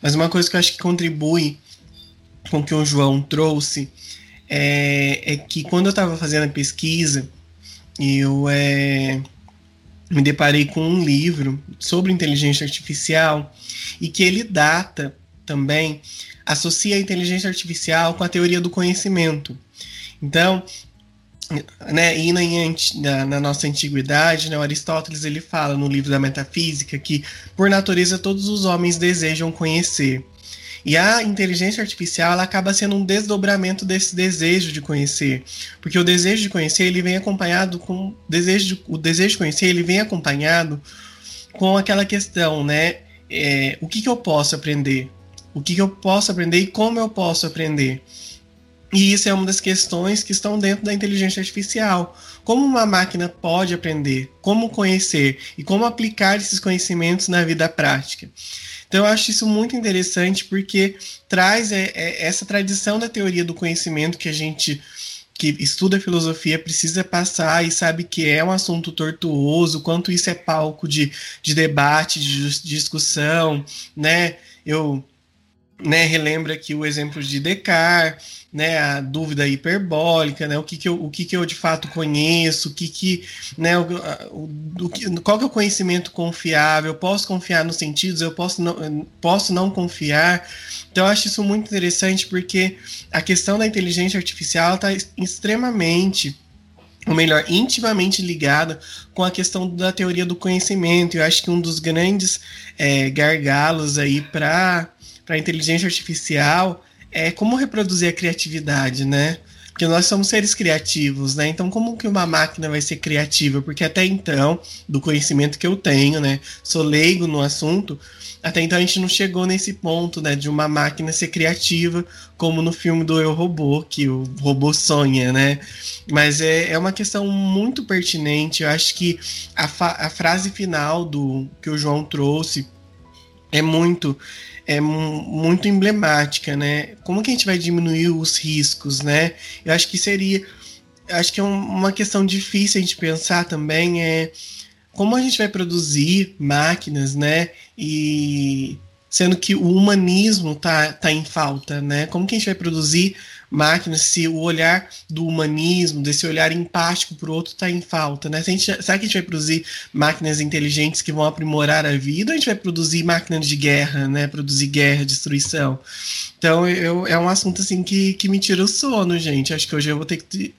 D: Mas uma coisa que eu acho que contribui com o que o João trouxe é, é que quando eu tava fazendo a pesquisa, eu é, me deparei com um livro sobre inteligência artificial e que ele data também associa a inteligência artificial com a teoria do conhecimento. Então, né, e na, na, nossa antiguidade, né, Aristóteles ele fala no livro da Metafísica que, por natureza, todos os homens desejam conhecer. E a inteligência artificial ela acaba sendo um desdobramento desse desejo de conhecer, porque o desejo de conhecer ele vem acompanhado com desejo de, o desejo de conhecer ele vem acompanhado com aquela questão, né? É, o que, que eu posso aprender? O que, eu posso aprender e como eu posso aprender? E isso é uma das questões que estão dentro da inteligência artificial. Como uma máquina pode aprender, como conhecer e como aplicar esses conhecimentos na vida prática. Então eu acho isso muito interessante porque traz é, é, essa tradição da teoria do conhecimento que a gente que estuda filosofia precisa passar e sabe que é um assunto tortuoso, quanto isso é palco de, de debate, de discussão, né? Eu né, relembra aqui o exemplo de Descartes, né, a dúvida hiperbólica, né, o que que eu, o que que eu de fato conheço, o que que, né, o, o, qual que é o conhecimento confiável, posso confiar nos sentidos, eu posso não, posso não confiar, então eu acho isso muito interessante porque a questão da inteligência artificial está extremamente ou melhor, intimamente ligada com a questão da teoria do conhecimento. Eu acho que um dos grandes é, gargalos aí para a inteligência artificial é como reproduzir a criatividade, né? Porque nós somos seres criativos, né? Então, como que uma máquina vai ser criativa? Porque até então, do conhecimento que eu tenho, né? Sou leigo no assunto. Até então a gente não chegou nesse ponto, né? De uma máquina ser criativa, como no filme do Eu Robô, que o robô sonha, né? Mas é, é uma questão muito pertinente. Eu acho que a, a frase final do que o João trouxe é muito é muito emblemática, né? Como que a gente vai diminuir os riscos, né? Eu acho que seria, acho que é uma questão difícil a gente pensar também é como a gente vai produzir máquinas, né? E sendo que o humanismo tá, tá em falta, né? Como que a gente vai produzir máquinas se o olhar do humanismo, desse olhar empático para o outro está em falta, né? Se a gente, será que a gente vai produzir máquinas inteligentes que vão aprimorar a vida ou a gente vai produzir máquinas de guerra, né? Produzir guerra, destruição. Então eu, é um assunto assim que, que me tira o sono, gente. Acho que hoje eu vou ter que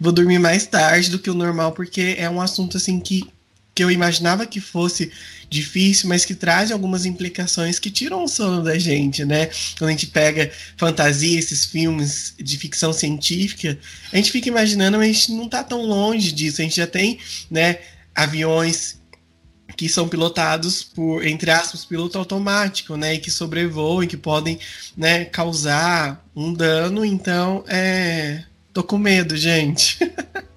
D: vou dormir mais tarde do que o normal porque é um assunto assim que que eu imaginava que fosse difícil, mas que traz algumas implicações que tiram o sono da gente, né? Quando a gente pega fantasia, esses filmes de ficção científica, a gente fica imaginando, mas a gente não está tão longe disso. A gente já tem, né, aviões que são pilotados por, entre aspas, piloto automático, né, e que sobrevoam e que podem, né, causar um dano. Então, é, tô com medo, gente.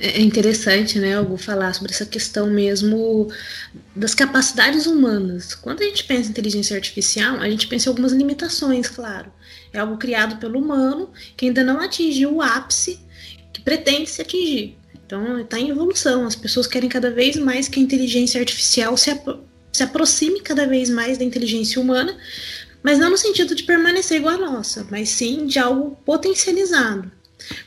E: É interessante, né, Hugo, falar sobre essa questão mesmo das capacidades humanas. Quando a gente pensa em inteligência artificial, a gente pensa em algumas limitações, claro. É algo criado pelo humano que ainda não atingiu o ápice que pretende se atingir. Então, está em evolução. As pessoas querem cada vez mais que a inteligência artificial se, apro se aproxime cada vez mais da inteligência humana, mas não no sentido de permanecer igual a nossa, mas sim de algo potencializado.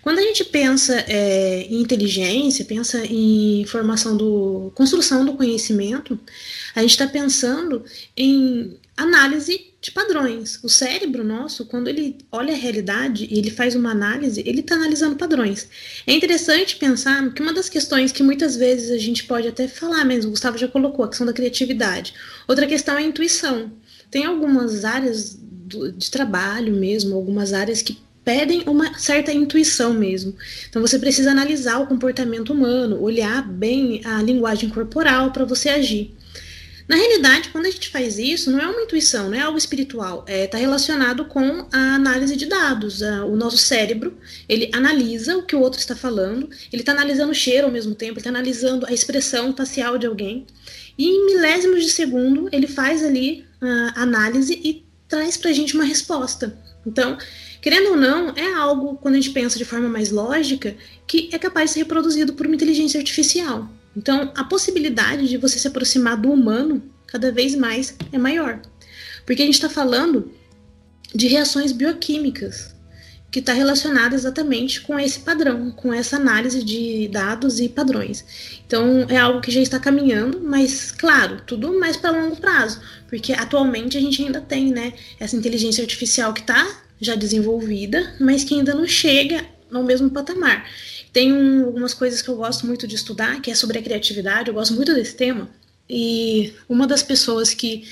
E: Quando a gente pensa é, em inteligência, pensa em formação do construção do conhecimento, a gente está pensando em análise de padrões. O cérebro nosso, quando ele olha a realidade e ele faz uma análise, ele está analisando padrões. É interessante pensar que uma das questões que muitas vezes a gente pode até falar mesmo, o Gustavo já colocou, a questão da criatividade. Outra questão é a intuição. Tem algumas áreas do, de trabalho mesmo, algumas áreas que pedem uma certa intuição mesmo. Então você precisa analisar o comportamento humano, olhar bem a linguagem corporal para você agir. Na realidade, quando a gente faz isso, não é uma intuição, não é algo espiritual, está é, tá relacionado com a análise de dados. A, o nosso cérebro, ele analisa o que o outro está falando, ele está analisando o cheiro ao mesmo tempo, ele está analisando a expressão facial de alguém, e em milésimos de segundo ele faz ali a análise e traz para a gente uma resposta. Então, Querendo ou não, é algo, quando a gente pensa de forma mais lógica, que é capaz de ser reproduzido por uma inteligência artificial. Então, a possibilidade de você se aproximar do humano cada vez mais é maior. Porque a gente está falando de reações bioquímicas, que está relacionada exatamente com esse padrão, com essa análise de dados e padrões. Então é algo que já está caminhando, mas claro, tudo mais para longo prazo, porque atualmente a gente ainda tem, né, essa inteligência artificial que está já desenvolvida, mas que ainda não chega ao mesmo patamar. Tem um, algumas coisas que eu gosto muito de estudar, que é sobre a criatividade, eu gosto muito desse tema. E uma das pessoas que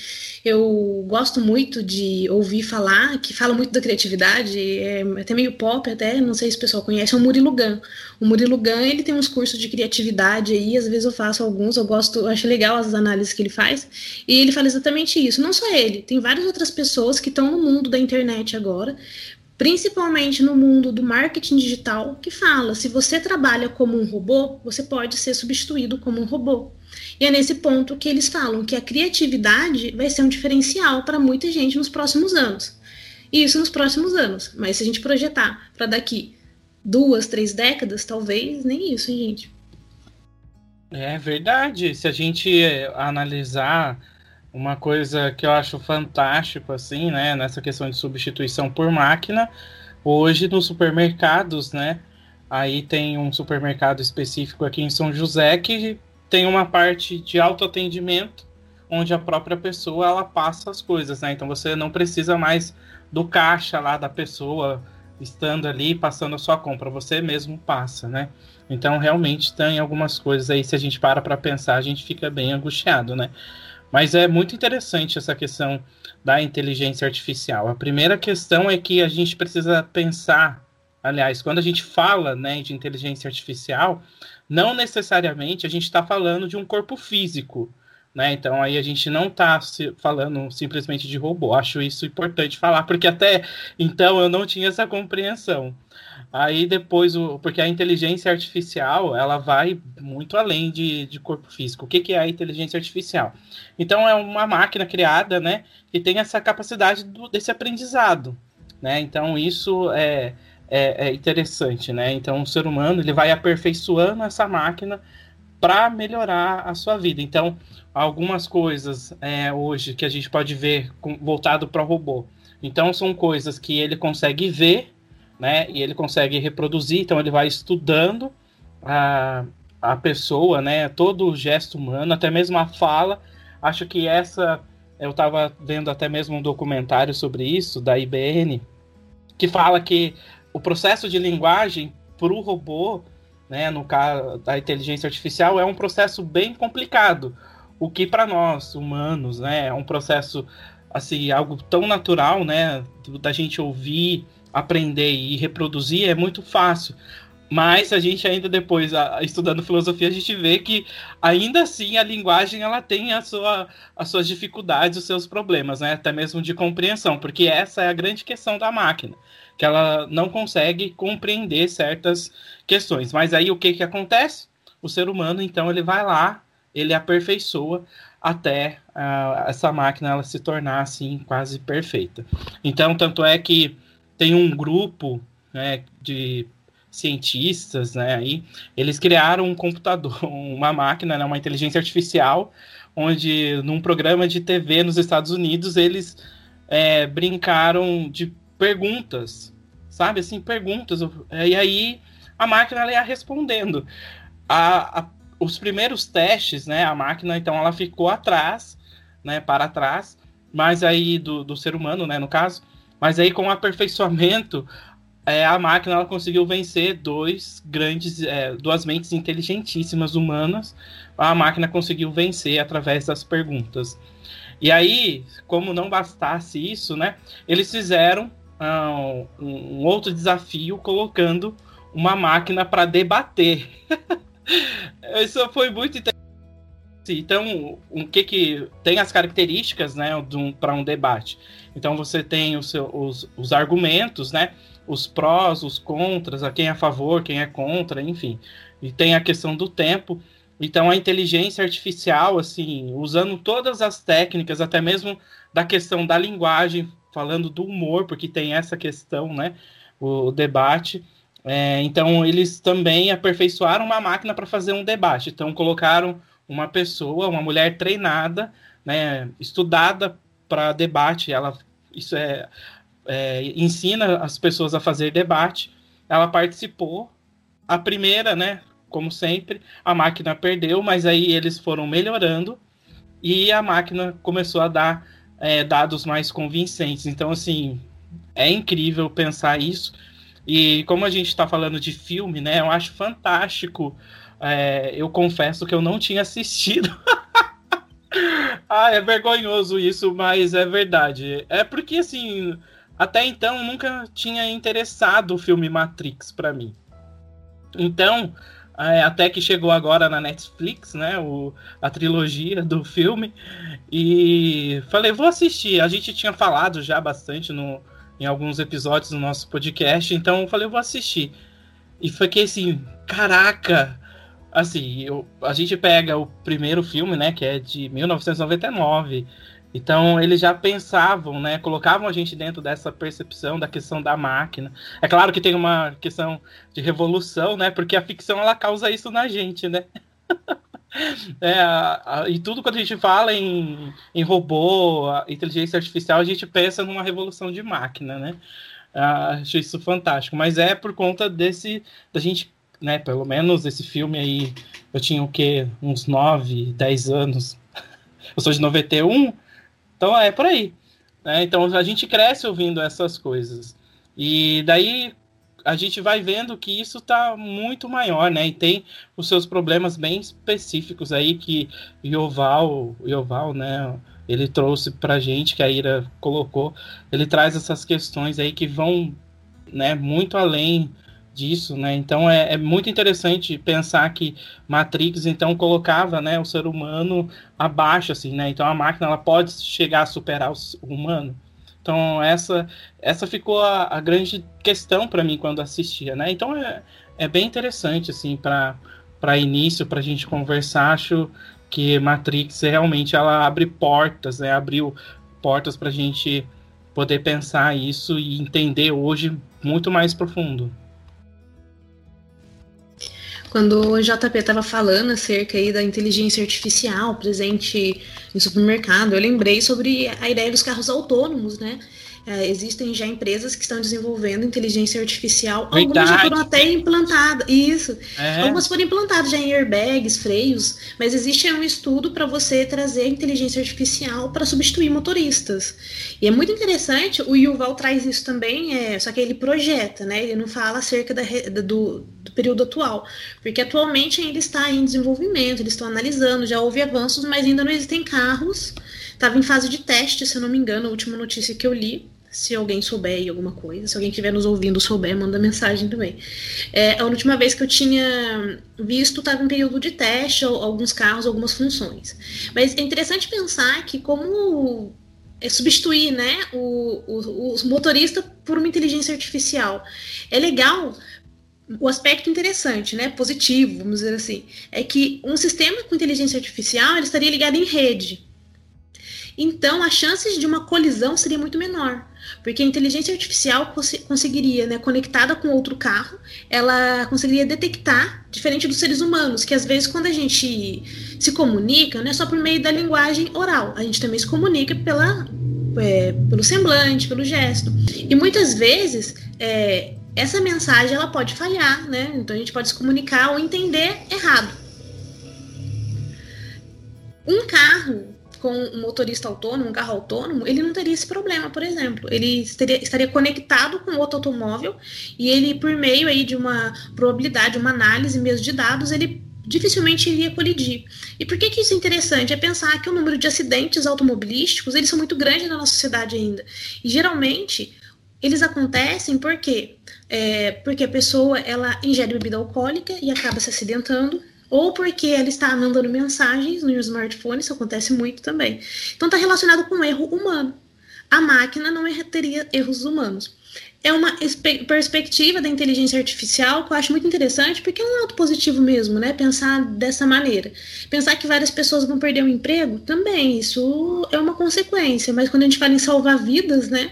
E: eu gosto muito de ouvir falar, que fala muito da criatividade, é até meio pop, até não sei se o pessoal conhece, é o Murilo Gun. O Murilo Gun, ele tem uns cursos de criatividade aí, às vezes eu faço alguns, eu gosto, eu acho legal as análises que ele faz, e ele fala exatamente isso. Não só ele, tem várias outras pessoas que estão no mundo da internet agora, principalmente no mundo do marketing digital, que fala: se você trabalha como um robô, você pode ser substituído como um robô. E é nesse ponto que eles falam que a criatividade vai ser um diferencial para muita gente nos próximos anos. Isso nos próximos anos. Mas se a gente projetar para daqui duas, três décadas, talvez nem isso, hein, gente.
A: É verdade. Se a gente analisar uma coisa que eu acho fantástico, assim, né, nessa questão de substituição por máquina, hoje nos supermercados, né, aí tem um supermercado específico aqui em São José que tem uma parte de autoatendimento, onde a própria pessoa ela passa as coisas, né, então você não precisa mais do caixa lá da pessoa estando ali passando a sua compra, você mesmo passa, né? Então realmente tem algumas coisas aí, se a gente para para pensar, a gente fica bem angustiado, né? Mas é muito interessante essa questão da inteligência artificial. A primeira questão é que a gente precisa pensar, aliás, quando a gente fala né, de inteligência artificial, não necessariamente a gente está falando de um corpo físico. Né? Então aí a gente não está falando simplesmente de robô. Acho isso importante falar, porque até então eu não tinha essa compreensão. Aí depois, o, porque a inteligência artificial, ela vai muito além de, de corpo físico. O que, que é a inteligência artificial? Então, é uma máquina criada, né, que tem essa capacidade do, desse aprendizado, né? Então, isso é, é, é interessante, né? Então, o ser humano, ele vai aperfeiçoando essa máquina para melhorar a sua vida. Então, algumas coisas é, hoje que a gente pode ver com, voltado para o robô. Então, são coisas que ele consegue ver né? E ele consegue reproduzir, então ele vai estudando a, a pessoa, né? Todo o gesto humano, até mesmo a fala. Acho que essa. Eu estava vendo até mesmo um documentário sobre isso, da IBN, que fala que o processo de linguagem para o robô, né, no caso da inteligência artificial, é um processo bem complicado. O que para nós, humanos, né, é um processo assim, algo tão natural, né, da gente ouvir, aprender e reproduzir é muito fácil. Mas a gente ainda depois, estudando filosofia, a gente vê que ainda assim a linguagem ela tem a sua, as suas dificuldades, os seus problemas, né? até mesmo de compreensão, porque essa é a grande questão da máquina, que ela não consegue compreender certas questões. Mas aí o que, que acontece? O ser humano, então, ele vai lá, ele aperfeiçoa até uh, essa máquina ela se tornar assim quase perfeita. Então, tanto é que tem um grupo né, de cientistas, né, aí, eles criaram um computador, uma máquina, né, uma inteligência artificial, onde num programa de TV nos Estados Unidos eles é, brincaram de perguntas, sabe, assim, perguntas, e aí a máquina ela ia respondendo. A, a, os primeiros testes, né, a máquina, então, ela ficou atrás, né, para trás, mas aí do, do ser humano, né, no caso, mas aí, com o aperfeiçoamento, é, a máquina ela conseguiu vencer dois grandes, é, duas mentes inteligentíssimas humanas. A máquina conseguiu vencer através das perguntas. E aí, como não bastasse isso, né, eles fizeram um, um outro desafio colocando uma máquina para debater. isso foi muito interessante. Então, o que que tem as características, né, para um debate? Então você tem o seu, os, os argumentos, né? Os prós, os contras, a quem é a favor, quem é contra, enfim. E tem a questão do tempo. Então a inteligência artificial, assim, usando todas as técnicas, até mesmo da questão da linguagem, falando do humor, porque tem essa questão, né? O debate. É, então eles também aperfeiçoaram uma máquina para fazer um debate. Então colocaram uma pessoa, uma mulher treinada, né, estudada para debate. Ela isso é, é, ensina as pessoas a fazer debate. Ela participou. A primeira, né? Como sempre, a máquina perdeu, mas aí eles foram melhorando e a máquina começou a dar é, dados mais convincentes. Então, assim, é incrível pensar isso. E como a gente está falando de filme, né? Eu acho fantástico. É, eu confesso que eu não tinha assistido Ah, é vergonhoso isso, mas é verdade. É porque, assim, até então nunca tinha interessado o filme Matrix para mim. Então, é, até que chegou agora na Netflix, né? O, a trilogia do filme. E falei, vou assistir. A gente tinha falado já bastante no, em alguns episódios do nosso podcast, então falei, vou assistir. E fiquei assim, caraca! Assim, eu, a gente pega o primeiro filme, né, que é de 1999. Então eles já pensavam, né? Colocavam a gente dentro dessa percepção da questão da máquina. É claro que tem uma questão de revolução, né? Porque a ficção ela causa isso na gente, né? é, a, a, e tudo quando a gente fala em, em robô, inteligência artificial, a gente pensa numa revolução de máquina, né? Ah, acho isso fantástico. Mas é por conta desse. da gente, né? Pelo menos esse filme aí, eu tinha o quê? Uns 9, 10 anos. Eu sou de 91. Então é por aí. Né? Então a gente cresce ouvindo essas coisas. E daí a gente vai vendo que isso está muito maior, né? E tem os seus problemas bem específicos aí que Yoval, Yoval, né? Ele trouxe pra gente, que a Ira colocou. Ele traz essas questões aí que vão né, muito além disso, né? Então é, é, muito interessante pensar que Matrix então colocava, né, o ser humano abaixo, assim, né? Então a máquina ela pode chegar a superar o humano. Então essa essa ficou a, a grande questão para mim quando assistia, né? Então é, é bem interessante assim para para início para a gente conversar. Acho que Matrix realmente ela abre portas, né? Abriu portas para a gente poder pensar isso e entender hoje muito mais profundo
E: quando o JP estava falando acerca aí da inteligência artificial presente no supermercado, eu lembrei sobre a ideia dos carros autônomos, né? É, existem já empresas que estão desenvolvendo inteligência artificial. Verdade. Algumas já foram até implantadas. Isso. É. Algumas foram implantadas já em airbags, freios, mas existe um estudo para você trazer inteligência artificial para substituir motoristas. E é muito interessante, o Yuval traz isso também, é, só que ele projeta, né? Ele não fala acerca da, do, do período atual. Porque atualmente ainda está em desenvolvimento, eles estão analisando, já houve avanços, mas ainda não existem carros. Estava em fase de teste, se eu não me engano, a última notícia que eu li. Se alguém souber alguma coisa, se alguém estiver nos ouvindo souber, manda mensagem também. É, a última vez que eu tinha visto estava em período de teste, alguns carros, algumas funções. Mas é interessante pensar que como é substituir né, o, o, o motorista por uma inteligência artificial. É legal o aspecto interessante, né, positivo, vamos dizer assim, é que um sistema com inteligência artificial ele estaria ligado em rede. Então, as chances de uma colisão seria muito menor, porque a inteligência artificial cons conseguiria, né, conectada com outro carro, ela conseguiria detectar, diferente dos seres humanos, que às vezes quando a gente se comunica, não é só por meio da linguagem oral, a gente também se comunica pela, é, pelo semblante, pelo gesto. E muitas vezes é, essa mensagem ela pode falhar, né? Então a gente pode se comunicar ou entender errado. Um carro com um motorista autônomo, um carro autônomo, ele não teria esse problema, por exemplo. Ele estaria, estaria conectado com outro automóvel e ele, por meio aí de uma probabilidade, uma análise mesmo de dados, ele dificilmente iria colidir. E por que, que isso é interessante? É pensar que o número de acidentes automobilísticos, eles são muito grandes na nossa sociedade ainda. E geralmente, eles acontecem porque é, porque a pessoa ela ingere bebida alcoólica e acaba se acidentando, ou porque ela está mandando mensagens no smartphone, isso acontece muito também. Então está relacionado com erro humano. A máquina não teria erros humanos. É uma perspectiva da inteligência artificial que eu acho muito interessante, porque é um lado positivo mesmo, né? Pensar dessa maneira. Pensar que várias pessoas vão perder o emprego, também, isso é uma consequência. Mas quando a gente fala em salvar vidas, né?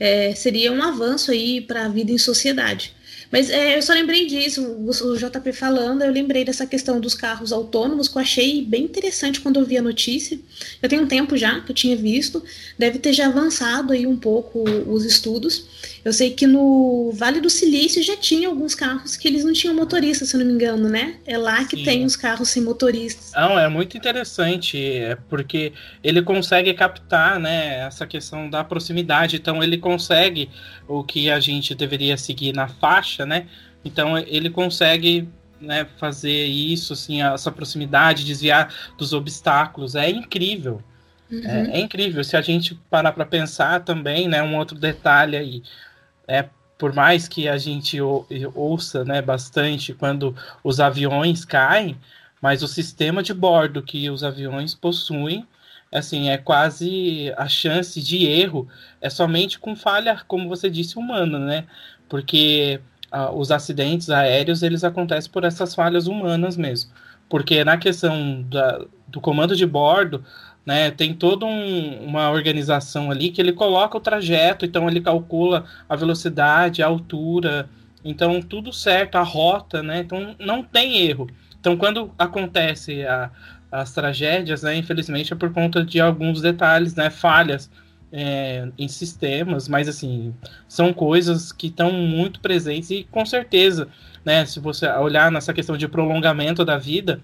E: É, seria um avanço aí para a vida em sociedade. Mas é, eu só lembrei disso, o, JP falando, eu lembrei dessa questão dos carros autônomos, que eu achei bem interessante quando eu vi a notícia. Já tem um tempo já que eu tinha visto, deve ter já avançado aí um pouco os estudos. Eu sei que no Vale do Silício já tinha alguns carros que eles não tinham motorista, se eu não me engano, né? É lá que Sim. tem os carros sem motoristas.
A: Não, é muito interessante, é porque ele consegue captar, né, essa questão da proximidade, então ele consegue o que a gente deveria seguir na faixa, né? Então ele consegue né, fazer isso, assim, essa proximidade, desviar dos obstáculos. É incrível. Uhum. É, é, incrível. Se a gente parar para pensar também, né, um outro detalhe aí, é por mais que a gente ou, ouça, né, bastante quando os aviões caem, mas o sistema de bordo que os aviões possuem, assim, é quase a chance de erro é somente com falha, como você disse, humana, né? Porque ah, os acidentes aéreos eles acontecem por essas falhas humanas mesmo. Porque na questão da, do comando de bordo, né, tem toda um, uma organização ali que ele coloca o trajeto, então ele calcula a velocidade, a altura, então tudo certo, a rota, né? Então não tem erro. Então quando acontece a, as tragédias, né, infelizmente é por conta de alguns detalhes, né, falhas é, em sistemas, mas assim são coisas que estão muito presentes e com certeza, né, se você olhar nessa questão de prolongamento da vida,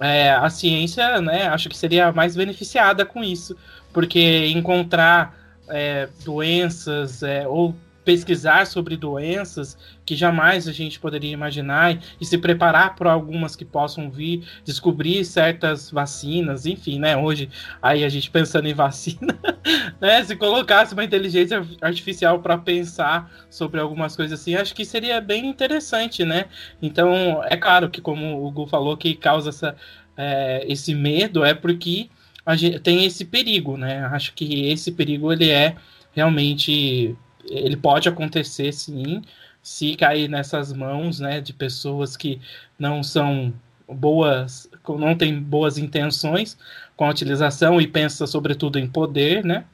A: é, a ciência, né, acho que seria mais beneficiada com isso, porque encontrar é, doenças é, ou pesquisar sobre doenças que jamais a gente poderia imaginar e se preparar para algumas que possam vir, descobrir certas vacinas, enfim, né? Hoje aí a gente pensando em vacina, né? Se colocasse uma inteligência artificial para pensar sobre algumas coisas assim, acho que seria bem interessante, né? Então é claro que como o Gu falou que causa essa, é, esse medo é porque a gente tem esse perigo, né? Acho que esse perigo ele é realmente ele pode acontecer sim, se cair nessas mãos, né, de pessoas que não são boas, não têm boas intenções com a utilização e pensa sobretudo em poder, né,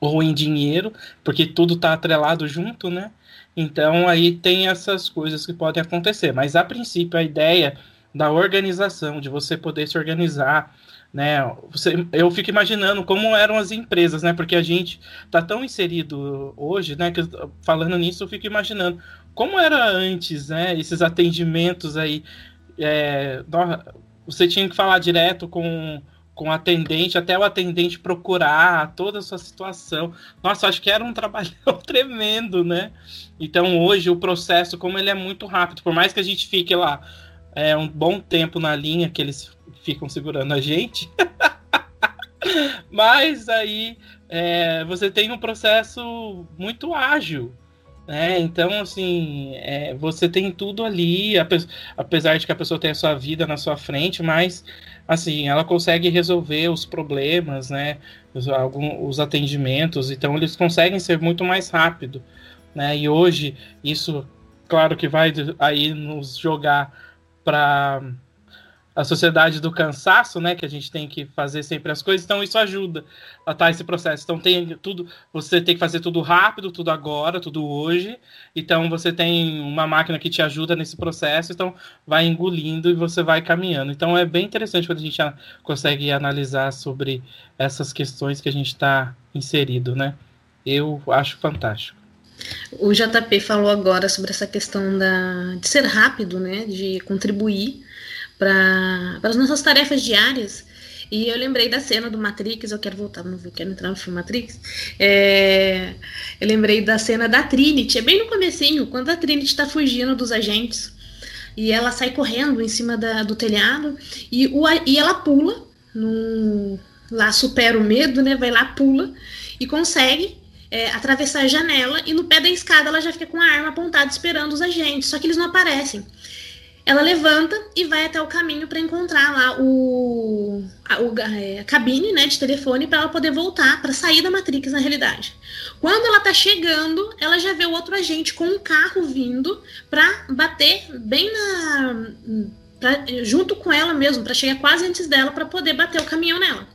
A: ou em dinheiro, porque tudo está atrelado junto, né. Então aí tem essas coisas que podem acontecer, mas a princípio a ideia da organização, de você poder se organizar, né? Você, eu fico imaginando como eram as empresas, né? Porque a gente tá tão inserido hoje, né? Que falando nisso, eu fico imaginando como era antes, né? Esses atendimentos aí, é, você tinha que falar direto com com o atendente, até o atendente procurar toda a sua situação. Nossa, acho que era um trabalho tremendo, né? Então hoje o processo, como ele é muito rápido, por mais que a gente fique lá é, um bom tempo na linha, que eles ficam segurando a gente. Mas aí é, você tem um processo muito ágil. Né? Então, assim, é, você tem tudo ali, apesar de que a pessoa tem a sua vida na sua frente, mas assim, ela consegue resolver os problemas, né? Os, algum, os atendimentos, então eles conseguem ser muito mais rápido. Né? E hoje, isso, claro que vai aí nos jogar para a sociedade do cansaço, né, que a gente tem que fazer sempre as coisas, então isso ajuda a estar esse processo. Então tem tudo, você tem que fazer tudo rápido, tudo agora, tudo hoje. Então você tem uma máquina que te ajuda nesse processo, então vai engolindo e você vai caminhando. Então é bem interessante quando a gente consegue analisar sobre essas questões que a gente está inserido, né? Eu acho fantástico.
E: O JP falou agora sobre essa questão da, de ser rápido, né, de contribuir para as nossas tarefas diárias. E eu lembrei da cena do Matrix, eu quero voltar, não quero entrar no filme Matrix. É, eu lembrei da cena da Trinity, é bem no comecinho, quando a Trinity está fugindo dos agentes. E ela sai correndo em cima da, do telhado e, o, e ela pula, no, lá supera o medo, né? Vai lá, pula e consegue é, atravessar a janela e no pé da escada ela já fica com a arma apontada esperando os agentes, só que eles não aparecem. Ela levanta e vai até o caminho para encontrar lá o, a, o, é, a cabine né, de telefone para ela poder voltar, para sair da Matrix na realidade. Quando ela tá chegando, ela já vê o outro agente com um carro vindo para bater bem na. Pra, junto com ela mesmo, para chegar quase antes dela, para poder bater o caminhão nela.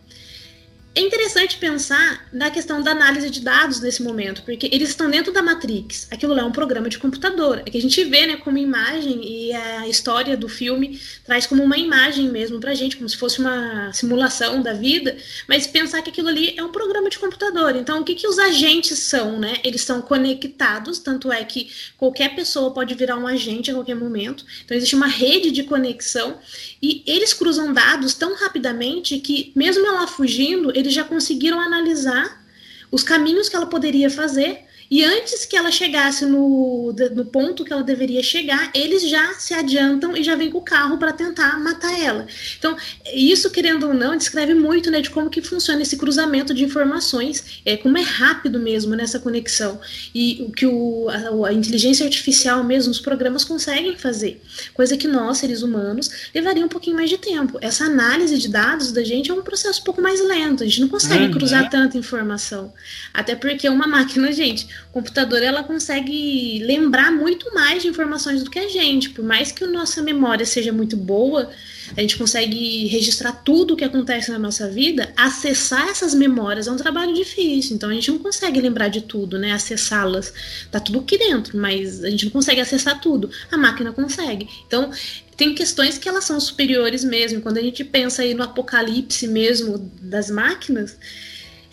E: É interessante pensar na questão da análise de dados nesse momento, porque eles estão dentro da Matrix. Aquilo lá é um programa de computador. É que a gente vê, né, como imagem e a história do filme traz como uma imagem mesmo pra gente, como se fosse uma simulação da vida, mas pensar que aquilo ali é um programa de computador. Então, o que que os agentes são, né? Eles são conectados, tanto é que qualquer pessoa pode virar um agente a qualquer momento. Então, existe uma rede de conexão e eles cruzam dados tão rapidamente que mesmo ela fugindo, eles já conseguiram analisar os caminhos que ela poderia fazer E antes que ela chegasse no, no ponto que ela deveria chegar, eles já se adiantam e já vêm com o carro para tentar matar ela. Então, isso, querendo ou não, descreve muito né, de como que funciona esse cruzamento de informações, é, como é rápido mesmo nessa conexão. E o que o, a, a inteligência artificial mesmo, os programas conseguem fazer. Coisa que nós, seres humanos, levaria um pouquinho mais de tempo. Essa análise de dados da gente é um processo um pouco mais lento. A gente não consegue uhum. cruzar tanta informação. Até porque uma máquina, gente, o computador ela consegue lembrar muito mais de informações do que a gente. Por mais que a nossa memória seja muito boa, a gente consegue registrar tudo o que acontece na nossa vida, acessar essas memórias é um trabalho difícil. Então a gente não consegue lembrar de tudo, né? Acessá-las. Tá tudo aqui dentro, mas a gente não consegue acessar tudo. A máquina consegue. Então tem questões que elas são superiores mesmo. Quando a gente pensa aí no apocalipse mesmo das máquinas,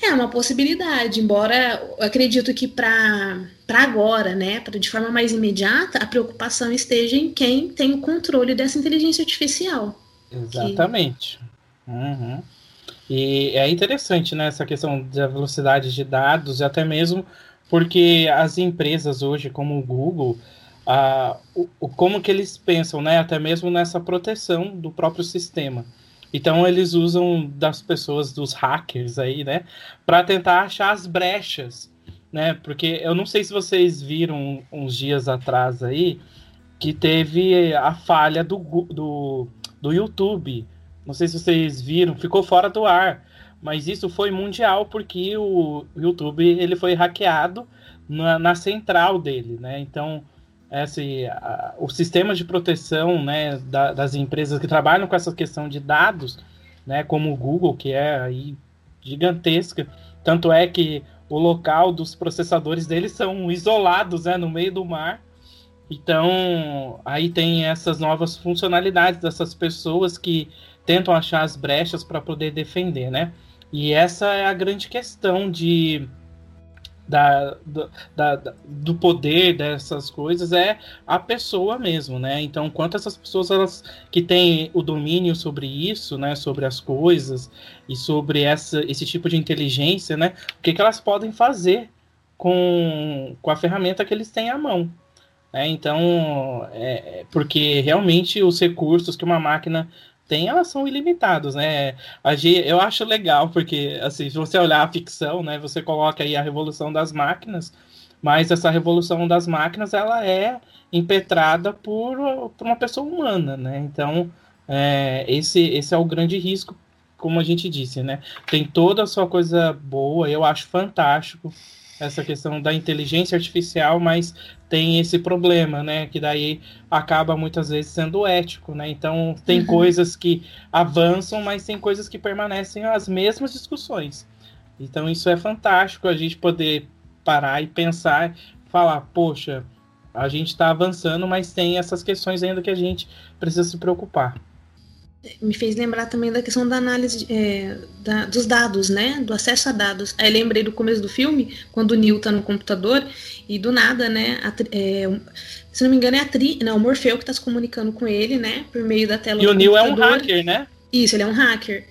E: é uma possibilidade, embora eu acredito que para agora, né, pra, de forma mais imediata, a preocupação esteja em quem tem o controle dessa inteligência artificial.
A: Exatamente. Que... Uhum. E é interessante, né, essa questão da velocidade de dados, e até mesmo porque as empresas hoje, como o Google, uh, o, o, como que eles pensam, né, até mesmo nessa proteção do próprio sistema. Então eles usam das pessoas, dos hackers aí, né, para tentar achar as brechas, né? Porque eu não sei se vocês viram uns dias atrás aí que teve a falha do, do, do YouTube. Não sei se vocês viram, ficou fora do ar. Mas isso foi mundial porque o YouTube ele foi hackeado na, na central dele, né? Então esse, a, o sistema de proteção né, da, das empresas que trabalham com essa questão de dados, né, como o Google, que é aí gigantesca, tanto é que o local dos processadores deles são isolados né, no meio do mar. Então, aí tem essas novas funcionalidades dessas pessoas que tentam achar as brechas para poder defender, né? E essa é a grande questão de da, da, da, do poder dessas coisas é a pessoa mesmo, né? Então, quanto essas pessoas elas, que têm o domínio sobre isso, né? Sobre as coisas e sobre essa, esse tipo de inteligência, né? O que, que elas podem fazer com, com a ferramenta que eles têm à mão. Né? Então, é, porque realmente os recursos que uma máquina tem, elas são ilimitados, né? Eu acho legal, porque, assim, se você olhar a ficção, né, você coloca aí a revolução das máquinas, mas essa revolução das máquinas, ela é impetrada por, por uma pessoa humana, né? Então, é, esse, esse é o grande risco, como a gente disse, né? Tem toda a sua coisa boa, eu acho fantástico essa questão da inteligência artificial, mas tem esse problema, né? Que daí acaba muitas vezes sendo ético, né? Então tem uhum. coisas que avançam, mas tem coisas que permanecem as mesmas discussões. Então isso é fantástico a gente poder parar e pensar, falar, poxa, a gente está avançando, mas tem essas questões ainda que a gente precisa se preocupar
E: me fez lembrar também da questão da análise é, da, dos dados, né? Do acesso a dados. Aí lembrei do começo do filme, quando o Neil tá no computador e do nada, né? A, é, se não me engano, é a Tri, não, o Morfeu que tá se comunicando com ele, né? Por meio da tela
A: e. E o Neil é um hacker, né?
E: Isso, ele é um hacker.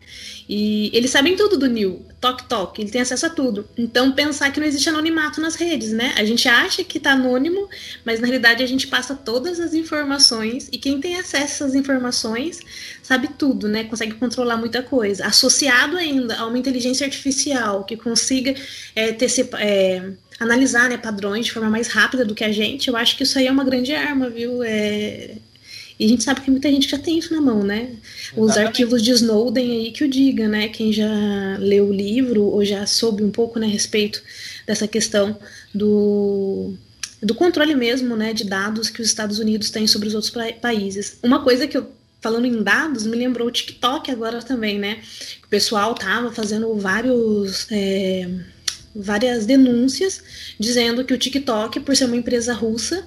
E: E eles sabem tudo do Neil, toque toque, ele tem acesso a tudo. Então pensar que não existe anonimato nas redes, né? A gente acha que tá anônimo, mas na realidade a gente passa todas as informações e quem tem acesso às informações sabe tudo, né? Consegue controlar muita coisa. Associado ainda a uma inteligência artificial que consiga é, ter, é, analisar né, padrões de forma mais rápida do que a gente, eu acho que isso aí é uma grande arma, viu? É, e a gente sabe que muita gente já tem isso na mão, né? Os arquivos de Snowden aí que o diga, né? Quem já leu o livro ou já soube um pouco né, a respeito dessa questão do, do controle mesmo, né, de dados que os Estados Unidos têm sobre os outros países. Uma coisa que eu falando em dados, me lembrou o TikTok agora também, né? O pessoal tava fazendo vários é, várias denúncias dizendo que o TikTok, por ser uma empresa russa,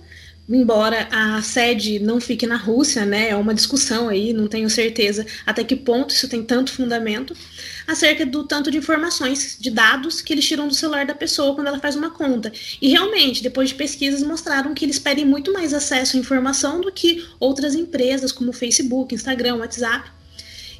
E: embora a sede não fique na Rússia, né, é uma discussão aí, não tenho certeza até que ponto isso tem tanto fundamento, acerca do tanto de informações, de dados que eles tiram do celular da pessoa quando ela faz uma conta. E realmente, depois de pesquisas, mostraram que eles pedem muito mais acesso à informação do que outras empresas, como Facebook, Instagram, WhatsApp.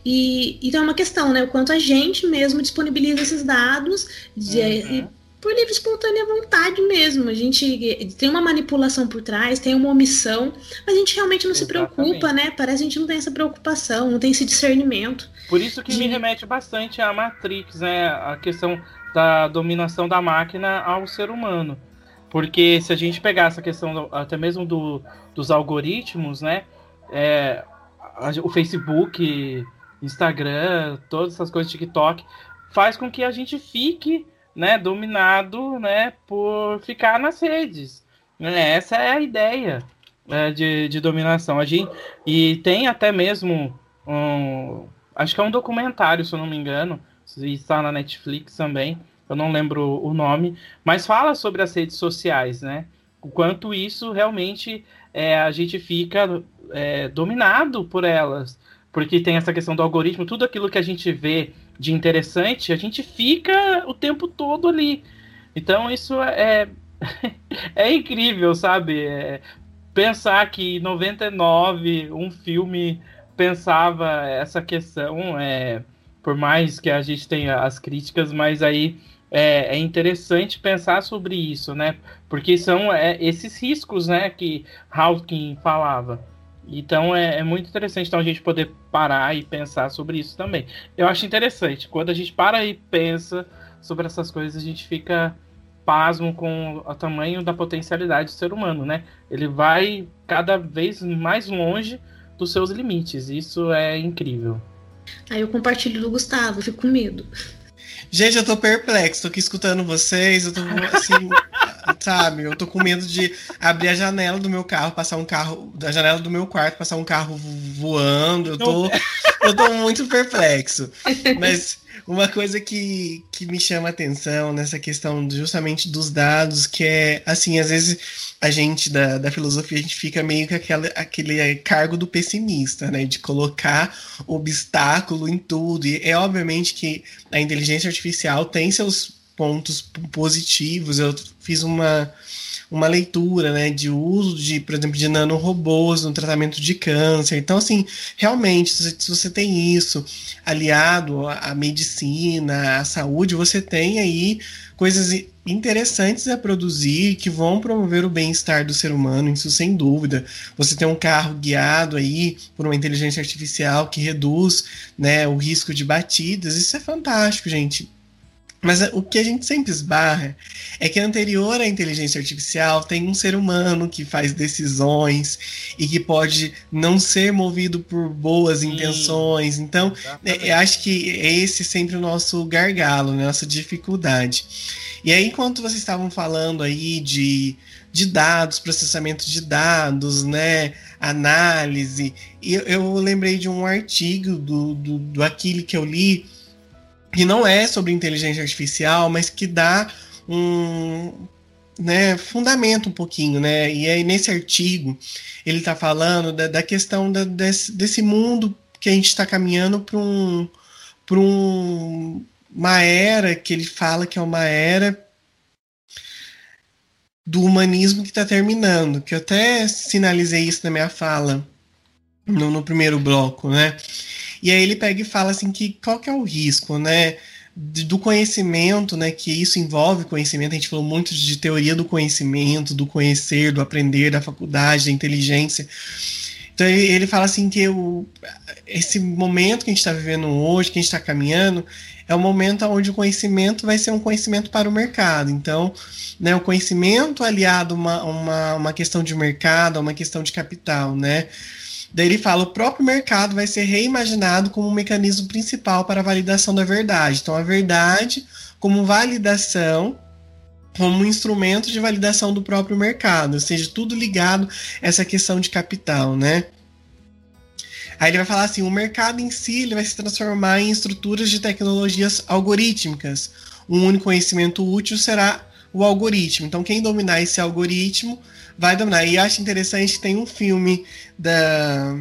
E: E então é uma questão, né? O quanto a gente mesmo disponibiliza esses dados de, uhum por livre espontânea vontade mesmo. A gente tem uma manipulação por trás, tem uma omissão, mas a gente realmente não Exatamente. se preocupa, né? Parece que a gente não tem essa preocupação, não tem esse discernimento.
A: Por isso que de... me remete bastante à Matrix, né? A questão da dominação da máquina ao ser humano. Porque se a gente pegar essa questão do, até mesmo do, dos algoritmos, né? É, o Facebook, Instagram, todas essas coisas, TikTok, faz com que a gente fique né, dominado né, por ficar nas redes. Né? Essa é a ideia né, de, de dominação. A gente, e tem até mesmo um. Acho que é um documentário, se eu não me engano. Está na Netflix também. Eu não lembro o nome. Mas fala sobre as redes sociais, né? O quanto isso realmente é, a gente fica é, dominado por elas. Porque tem essa questão do algoritmo, tudo aquilo que a gente vê de interessante, a gente fica o tempo todo ali. Então isso é, é incrível, sabe? É, pensar que em 99 um filme pensava essa questão, é, por mais que a gente tenha as críticas, mas aí é, é interessante pensar sobre isso, né? Porque são é, esses riscos, né, que Hawking falava. Então é, é, muito interessante então, a gente poder parar e pensar sobre isso também. Eu acho interessante. Quando a gente para e pensa sobre essas coisas, a gente fica pasmo com o tamanho da potencialidade do ser humano, né? Ele vai cada vez mais longe dos seus limites. Isso é incrível.
E: Aí eu compartilho do Gustavo, fico com medo.
D: Gente, eu tô perplexo, tô aqui escutando vocês, eu tô assim, sabe? Eu tô com medo de abrir a janela do meu carro, passar um carro, da janela do meu quarto, passar um carro voando. Eu tô, eu tô muito perplexo. Mas uma coisa que, que me chama a atenção nessa questão justamente dos dados, que é, assim, às vezes a gente da, da filosofia, a gente fica meio que aquela, aquele cargo do pessimista, né? De colocar obstáculo em tudo. E é obviamente que a inteligência artificial tem seus pontos positivos. Eu fiz uma uma leitura, né, de uso de, por exemplo, de nanorobôs no tratamento de câncer. Então, assim, realmente, se você tem isso aliado à medicina, à saúde, você tem aí coisas interessantes a produzir que vão promover o bem-estar do ser humano, isso sem dúvida. Você tem um carro guiado aí por uma inteligência artificial que reduz, né, o risco de batidas, isso é fantástico, gente mas o que a gente sempre esbarra é que anterior à inteligência artificial tem um ser humano que faz decisões e que pode não ser movido por boas Sim, intenções. Então, é, acho que é esse sempre o nosso gargalo, né, nossa dificuldade. E aí, enquanto vocês estavam falando aí de, de dados, processamento de dados, né, análise, eu, eu lembrei de um artigo do, do, do Aquile que eu li que não é sobre inteligência artificial, mas que dá um né, fundamento um pouquinho, né? E aí nesse artigo ele está falando da, da questão da, desse, desse mundo que a gente está caminhando para um, para um, uma era que ele fala que é uma era do humanismo que está terminando, que eu até sinalizei isso na minha fala no, no primeiro bloco, né? E aí ele pega e fala assim que qual que é o risco, né? do conhecimento, né, que isso envolve conhecimento, a gente falou muito de teoria do conhecimento, do conhecer, do aprender, da faculdade, da inteligência. Então ele, fala assim que o, esse momento que a gente está vivendo hoje, que a gente está caminhando, é um momento onde o conhecimento vai ser um conhecimento para o mercado. Então, né, o conhecimento aliado a uma, uma, uma questão de mercado, a uma questão de capital, né? Daí ele fala: o próprio mercado vai ser reimaginado como um mecanismo principal para a validação da verdade. Então, a verdade como validação, como um instrumento de validação do próprio mercado, ou seja, tudo ligado a essa questão de capital, né? Aí ele vai falar assim: o mercado em si ele vai se transformar em estruturas de tecnologias algorítmicas. Um único conhecimento útil será o algoritmo. Então, quem dominar esse algoritmo vai dominar. E acho interessante que tem um filme da.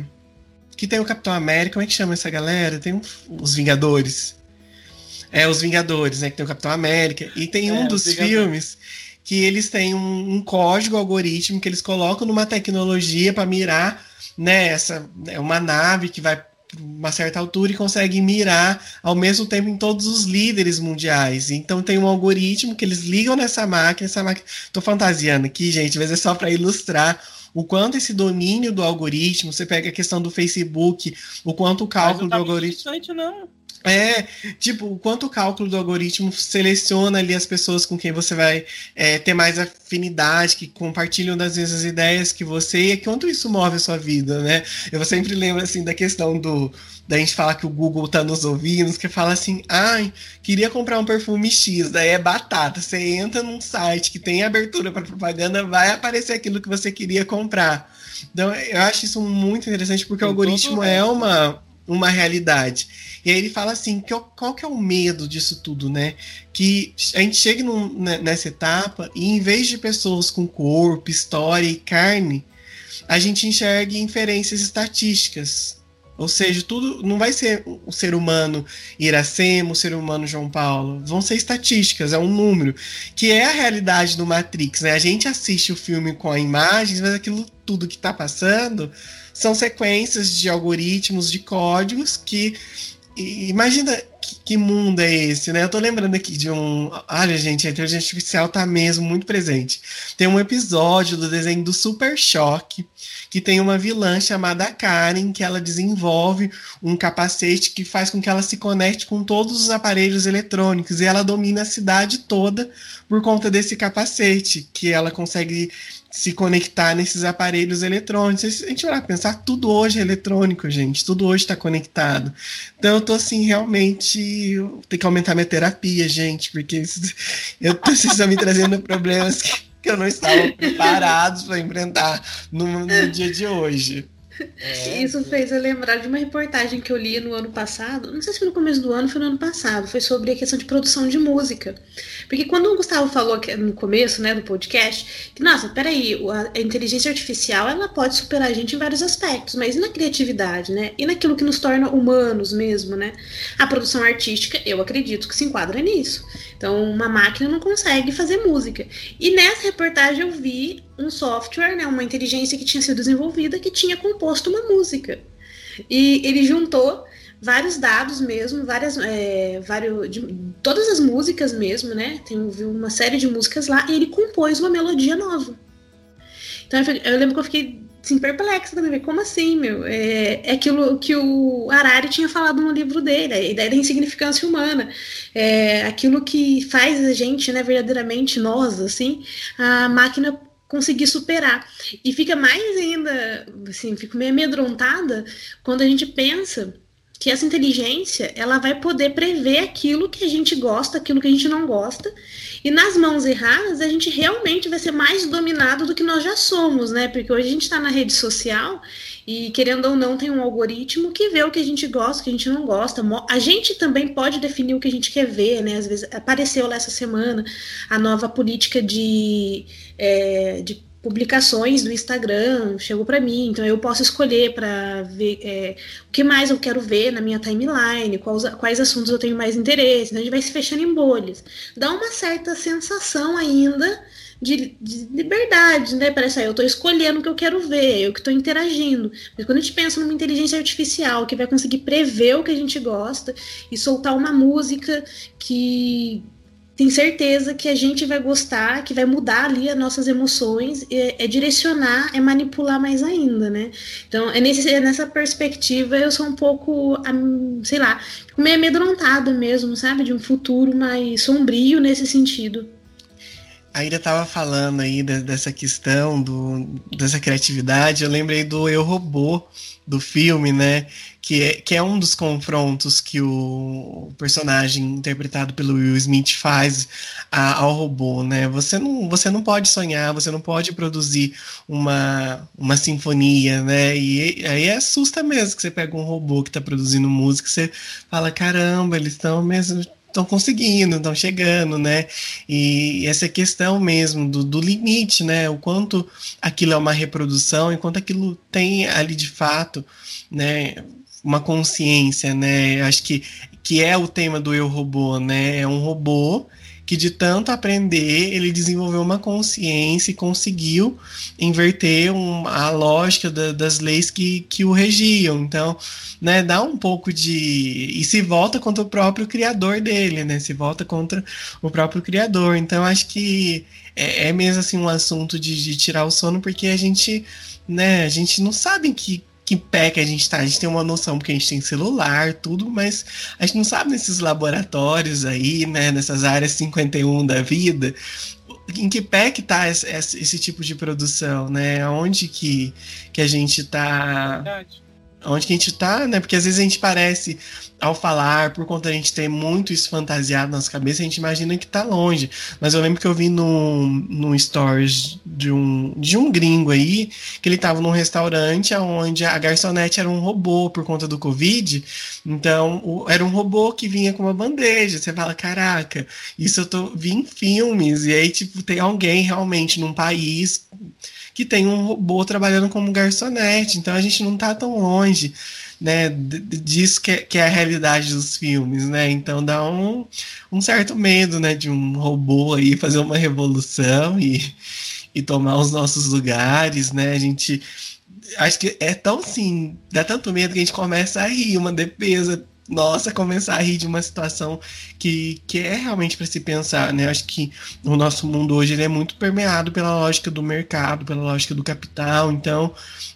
D: Que tem o Capitão América, como é que chama essa galera? Tem um... os Vingadores. É, os Vingadores, né? Que tem o Capitão América. E tem é, um dos filmes que eles têm um, um, código algoritmo que eles colocam numa tecnologia para mirar né, essa, é uma nave que vai uma certa altura e consegue mirar ao mesmo tempo em todos os líderes mundiais. Então tem um algoritmo que eles ligam nessa máquina, essa máquina. Tô fantasiando aqui, gente, mas é só para ilustrar o quanto esse domínio do algoritmo, você pega a questão do Facebook, o quanto o cálculo do algoritmo.
A: Não.
D: É, tipo, o quanto o cálculo do algoritmo seleciona ali as pessoas com quem você vai é, ter mais afinidade, que compartilham das mesmas ideias que você, e quanto isso move a sua vida, né? Eu sempre lembro, assim, da questão do, da gente falar que o Google tá nos ouvindo, que fala assim, ai, queria comprar um perfume X, daí é batata. Você entra num site que tem abertura para propaganda, vai aparecer aquilo que você queria comprar. Então, eu acho isso muito interessante, porque tem o algoritmo é uma, uma realidade. E aí ele fala assim, que, qual que é o medo disso tudo, né? Que a gente chega num, né, nessa etapa e em vez de pessoas com corpo, história e carne, a gente enxerga inferências estatísticas. Ou seja, tudo não vai ser o ser humano Iracema, o ser humano João Paulo. Vão ser estatísticas, é um número. Que é a realidade do Matrix, né? A gente assiste o filme com imagens, mas aquilo tudo que está passando são sequências de algoritmos, de códigos que imagina que, que, mundo é esse, né? Eu tô lembrando aqui de um. Olha, gente, a inteligência artificial tá mesmo muito presente. Tem um episódio do desenho do Super Choque que tem uma vilã chamada Karen, que ela desenvolve um capacete que faz com que ela se conecte com todos os aparelhos eletrônicos e ela domina a cidade toda por conta desse capacete, que ela consegue se conectar nesses aparelhos eletrônicos. A gente vai pensar, tudo hoje é eletrônico, gente. Tudo hoje está conectado. Então eu tô assim, realmente. Tem que aumentar minha terapia, gente, porque eu preciso me trazendo problemas que, que eu não estava preparado para enfrentar no, no dia de hoje.
E: É, Isso fez eu lembrar de uma reportagem que eu li no ano passado, não sei se foi no começo do ano, foi no ano passado, foi sobre a questão de produção de música. Porque quando o Gustavo falou no começo, né, do podcast, que, nossa, peraí, a inteligência artificial, ela pode superar a gente em vários aspectos, mas e na criatividade, né? E naquilo que nos torna humanos mesmo, né? A produção artística, eu acredito que se enquadra nisso. Então, uma máquina não consegue fazer música. E nessa reportagem eu vi um software, né, uma inteligência que tinha sido desenvolvida que tinha composto uma música. E ele juntou vários dados mesmo, várias, é, vários, de, todas as músicas mesmo, né? Tem uma série de músicas lá e ele compôs uma melodia nova. Então eu, lembro que eu fiquei assim, perplexa também, como assim, meu? É, é aquilo que o Harari tinha falado no livro dele, a ideia da insignificância humana. É aquilo que faz a gente, né, verdadeiramente nós, assim, a máquina conseguir superar. E fica mais ainda, assim, fico meio amedrontada quando a gente pensa que essa inteligência ela vai poder prever aquilo que a gente gosta, aquilo que a gente não gosta, e nas mãos erradas a gente realmente vai ser mais dominado do que nós já somos, né? Porque hoje a gente está na rede social e querendo ou não tem um algoritmo que vê o que a gente gosta, o que a gente não gosta. A gente também pode definir o que a gente quer ver, né? Às vezes apareceu lá essa semana a nova política de, é, de publicações do Instagram chegou para mim, então eu posso escolher para ver é, o que mais eu quero ver na minha timeline, quais, quais assuntos eu tenho mais interesse, então a gente vai se fechando em bolhas. Dá uma certa sensação ainda de, de liberdade, né? Parece aí, eu estou escolhendo o que eu quero ver, eu que estou interagindo. Mas quando a gente pensa numa inteligência artificial que vai conseguir prever o que a gente gosta e soltar uma música que tem certeza que a gente vai gostar, que vai mudar ali as nossas emoções, é, é direcionar, é manipular mais ainda, né? Então, é, nesse, é nessa perspectiva, eu sou um pouco, sei lá, meio amedrontada mesmo, sabe? De um futuro mais sombrio nesse sentido.
D: A Ira tava falando aí dessa questão do, dessa criatividade, eu lembrei do Eu Robô, do filme, né? Que é, que é um dos confrontos que o personagem interpretado pelo Will Smith faz a, ao robô, né? Você não, você não pode sonhar, você não pode produzir uma, uma sinfonia, né? E aí assusta mesmo que você pega um robô que está produzindo música, você fala, caramba, eles estão mesmo estão conseguindo, estão chegando, né? E essa questão mesmo do, do, limite, né? O quanto aquilo é uma reprodução e quanto aquilo tem ali de fato, né? Uma consciência, né? Acho que, que é o tema do eu robô, né? É um robô que de tanto aprender, ele desenvolveu uma consciência e conseguiu inverter um, a lógica da, das leis que, que o regiam. Então, né, dá um pouco de. E se volta contra o próprio criador dele, né? Se volta contra o próprio criador. Então, acho que é, é mesmo assim um assunto de, de tirar o sono, porque a gente, né, a gente não sabe que que pé que a gente tá. A gente tem uma noção porque a gente tem celular, tudo, mas a gente não sabe nesses laboratórios aí, né, nessas áreas 51 da vida, em que pé que tá esse, esse tipo de produção, né? Onde que, que a gente tá. Verdade onde que a gente tá, né? Porque às vezes a gente parece, ao falar, por conta de a gente ter muito isso fantasiado na nossa cabeça, a gente imagina que tá longe. Mas eu lembro que eu vi no, no stories de um, de um gringo aí, que ele tava num restaurante onde a garçonete era um robô por conta do Covid. Então, o, era um robô que vinha com uma bandeja. Você fala, caraca, isso eu tô, vi em filmes. E aí, tipo, tem alguém realmente num país que tem um robô trabalhando como garçonete. Então a gente não está tão longe né, disso que é, que é, a realidade dos filmes, né? Então dá um, um certo medo, né, de um robô aí fazer uma revolução e, e tomar os nossos lugares, né? A gente acho que é tão sim, dá tanto medo que a gente começa a rir, uma defesa nossa, começar a rir de uma situação que, que é realmente para se pensar, né? Acho que o nosso mundo hoje ele é muito permeado pela lógica do mercado, pela lógica do capital, então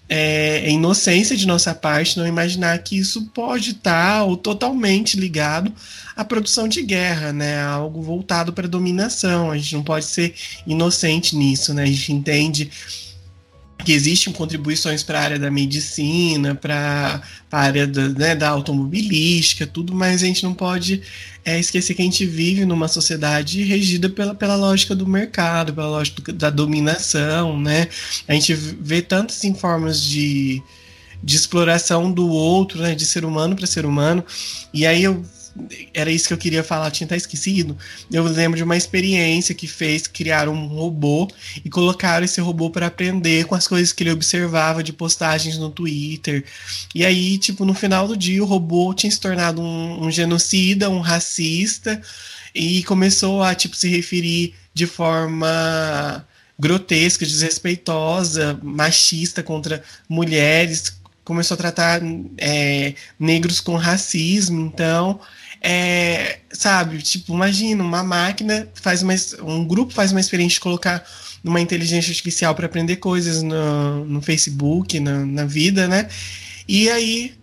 D: é, é inocência de nossa parte não imaginar que isso pode estar ou totalmente ligado à produção de guerra, né? Algo voltado para dominação. A gente não pode ser inocente nisso, né? A gente entende que existem contribuições para a área da medicina, para a área da, né, da, automobilística, tudo, mas a gente não pode é, esquecer que a gente vive numa sociedade regida pela, pela lógica do mercado, pela lógica da dominação, né? A gente vê tantas formas de, de exploração do outro, né, de ser humano para ser humano, e aí eu era isso que eu queria falar, tinha até esquecido. Eu lembro de uma experiência que fez criar um robô e colocaram esse robô para aprender com as coisas que ele observava de postagens no Twitter. E aí, tipo, no final do dia, o robô tinha se tornado um, um genocida, um racista e começou a tipo se referir de forma grotesca, desrespeitosa, machista contra mulheres, começou a tratar é, negros com racismo, então é, sabe, tipo, imagina, uma máquina faz uma, um grupo faz uma experiência de colocar uma inteligência artificial para aprender coisas no, no Facebook, na, na vida, né? E aí,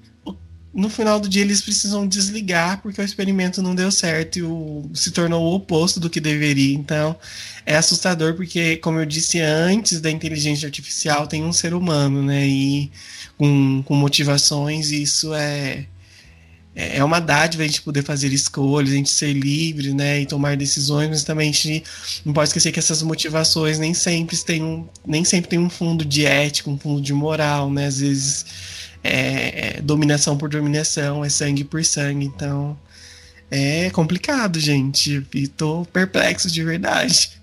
D: no final do dia, eles precisam desligar porque o experimento não deu certo e o, se tornou o oposto do que deveria. Então, é assustador porque, como eu disse antes, da inteligência artificial tem um ser humano, né? E com, com motivações, isso é é, é uma dádiva a gente poder fazer escolhas, a gente ser livre, né, e tomar decisões, mas também a gente não pode esquecer que essas motivações nem sempre têm um, nem sempre tem um fundo de ética, um fundo de moral, né, às vezes é, é dominação por dominação, é sangue por sangue, então é complicado, gente, e tô perplexo de verdade.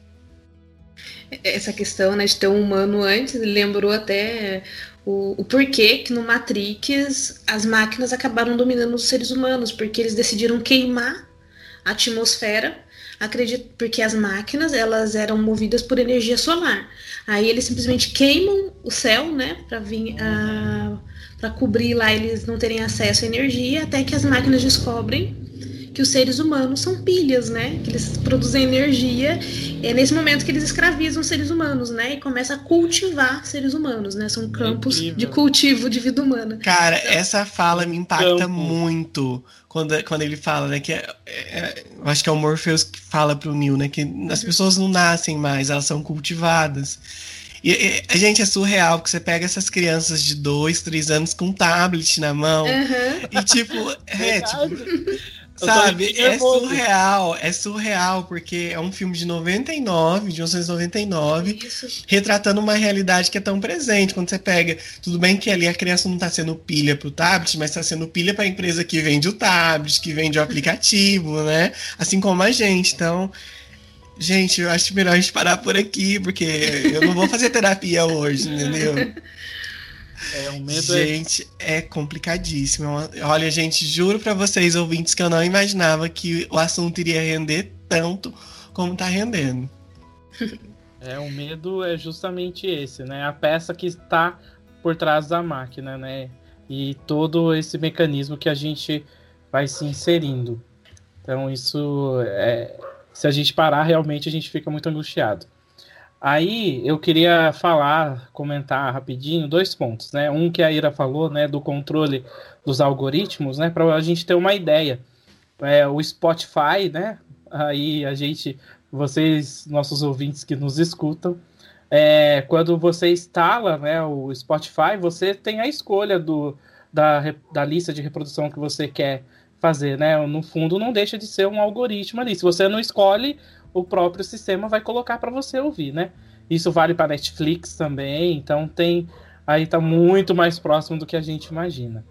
E: Essa questão né, de ter um humano antes lembrou até o, o porquê que no Matrix as máquinas acabaram dominando os seres humanos, porque eles decidiram queimar a atmosfera, acredito, porque as máquinas elas eram movidas por energia solar. Aí eles simplesmente queimam o céu, né, para vir a para cobrir lá eles não terem acesso à energia, até que as máquinas descobrem que os seres humanos são pilhas, né? Que eles produzem energia. É nesse momento que eles escravizam os seres humanos, né? E começa a cultivar seres humanos, né? São campos é de cultivo de vida humana.
D: Cara, essa fala me impacta Campo. muito quando, quando ele fala, né? Que é, é, eu acho que é o Morpheus que fala pro Neil, né? Que as pessoas não nascem mais, elas são cultivadas. E, e, a gente é surreal, porque você pega essas crianças de dois, três anos com um tablet na mão. Uhum. E tipo, é, tipo, Sabe, é surreal, é surreal, porque é um filme de 99, de 1999, Isso. retratando uma realidade que é tão presente. Quando você pega, tudo bem que ali a criança não está sendo pilha para o tablet, mas está sendo pilha para a empresa que vende o tablet, que vende o aplicativo, né? Assim como a gente. Então, gente, eu acho melhor a gente parar por aqui, porque eu não vou fazer terapia hoje, entendeu? É, um medo é gente, é... é complicadíssimo. Olha, gente, juro para vocês, ouvintes, que eu não imaginava que o assunto iria render tanto como tá rendendo.
A: É, o medo é justamente esse, né? A peça que está por trás da máquina, né? E todo esse mecanismo que a gente vai se inserindo. Então, isso é. Se a gente parar, realmente a gente fica muito angustiado. Aí eu queria falar, comentar rapidinho dois pontos, né? Um que a Ira falou, né, do controle dos algoritmos, né, para a gente ter uma ideia. É, o Spotify, né? Aí a gente, vocês, nossos ouvintes que nos escutam, é, quando você instala, né, o Spotify, você tem a escolha do, da, da lista de reprodução que você quer fazer, né? No fundo, não deixa de ser um algoritmo ali. Se você não escolhe, o próprio sistema vai colocar para você ouvir, né? Isso vale para Netflix também, então tem aí tá muito mais próximo do que a gente imagina.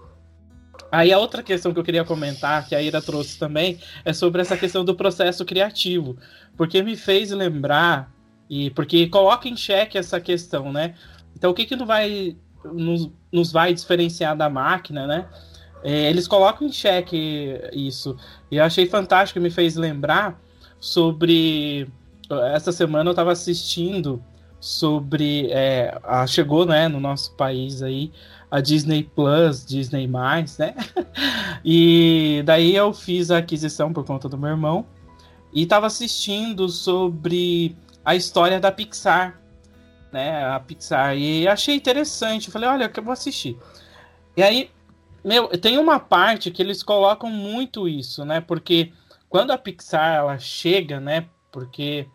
A: Aí a outra questão que eu queria comentar, que a Ira trouxe também, é sobre essa questão do processo criativo, porque me fez lembrar e porque coloca em xeque essa questão, né? Então o que que não vai nos, nos vai diferenciar da máquina, né? É, eles colocam em xeque isso. E eu achei fantástico, me fez lembrar sobre. Essa semana eu estava assistindo sobre. É, a, chegou né, no nosso país aí a Disney Plus, Disney, né? e daí eu fiz a aquisição por conta do meu irmão e estava assistindo sobre a história da Pixar, né? A Pixar. E achei interessante. Falei, olha, eu vou assistir. E aí, meu, tem uma parte que eles colocam muito isso, né? Porque quando a Pixar ela chega, né? Porque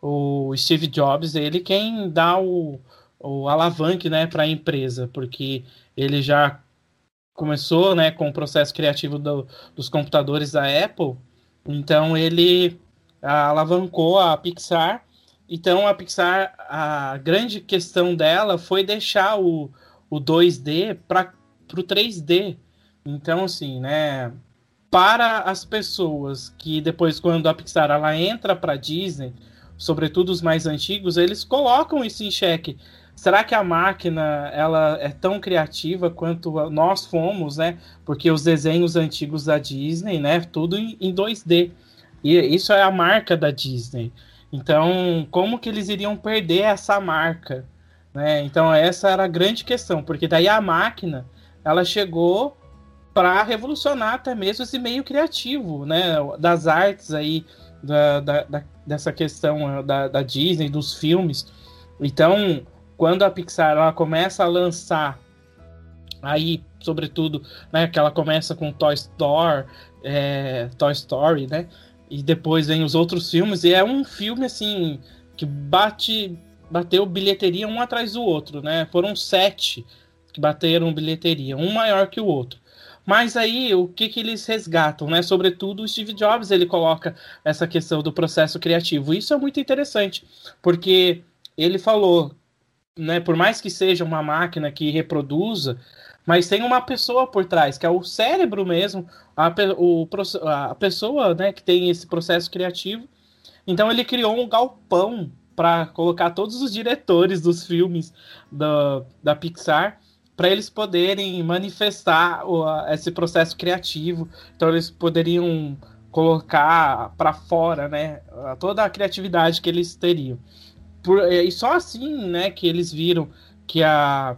A: o Steve Jobs, ele quem dá o, o alavanque, né, para a empresa, porque ele já começou, né, com o processo criativo do, dos computadores da Apple. Então ele alavancou a Pixar. Então a Pixar, a grande questão dela foi deixar o, o 2D para o 3D. Então, assim, né? Para as pessoas que depois, quando a Pixar ela entra para Disney, sobretudo os mais antigos, eles colocam isso em xeque. Será que a máquina ela é tão criativa quanto nós fomos, né? Porque os desenhos antigos da Disney, né? Tudo em, em 2D. E isso é a marca da Disney. Então, como que eles iriam perder essa marca? Né? Então, essa era a grande questão, porque daí a máquina ela chegou para revolucionar até mesmo esse meio criativo, né, das artes aí, da, da, da dessa questão da, da, Disney, dos filmes. Então, quando a Pixar ela começa a lançar aí, sobretudo, né, que ela começa com Toy Story, é, Toy Story, né, e depois vem os outros filmes, e é um filme assim que bate bateu bilheteria um atrás do outro, né? Foram sete que bateram bilheteria, um maior que o outro. Mas aí, o que, que eles resgatam, né? Sobretudo o Steve Jobs, ele coloca essa questão do processo criativo. Isso é muito interessante, porque ele falou, né? Por mais que seja uma máquina que reproduza, mas tem uma pessoa por trás, que é o cérebro mesmo, a, o, a pessoa, né? Que tem esse processo criativo. Então ele criou um galpão para colocar todos os diretores dos filmes da, da Pixar para eles poderem manifestar esse processo criativo. Então eles poderiam colocar para fora, né, toda a criatividade que eles teriam. Por, e só assim, né, que eles viram que a,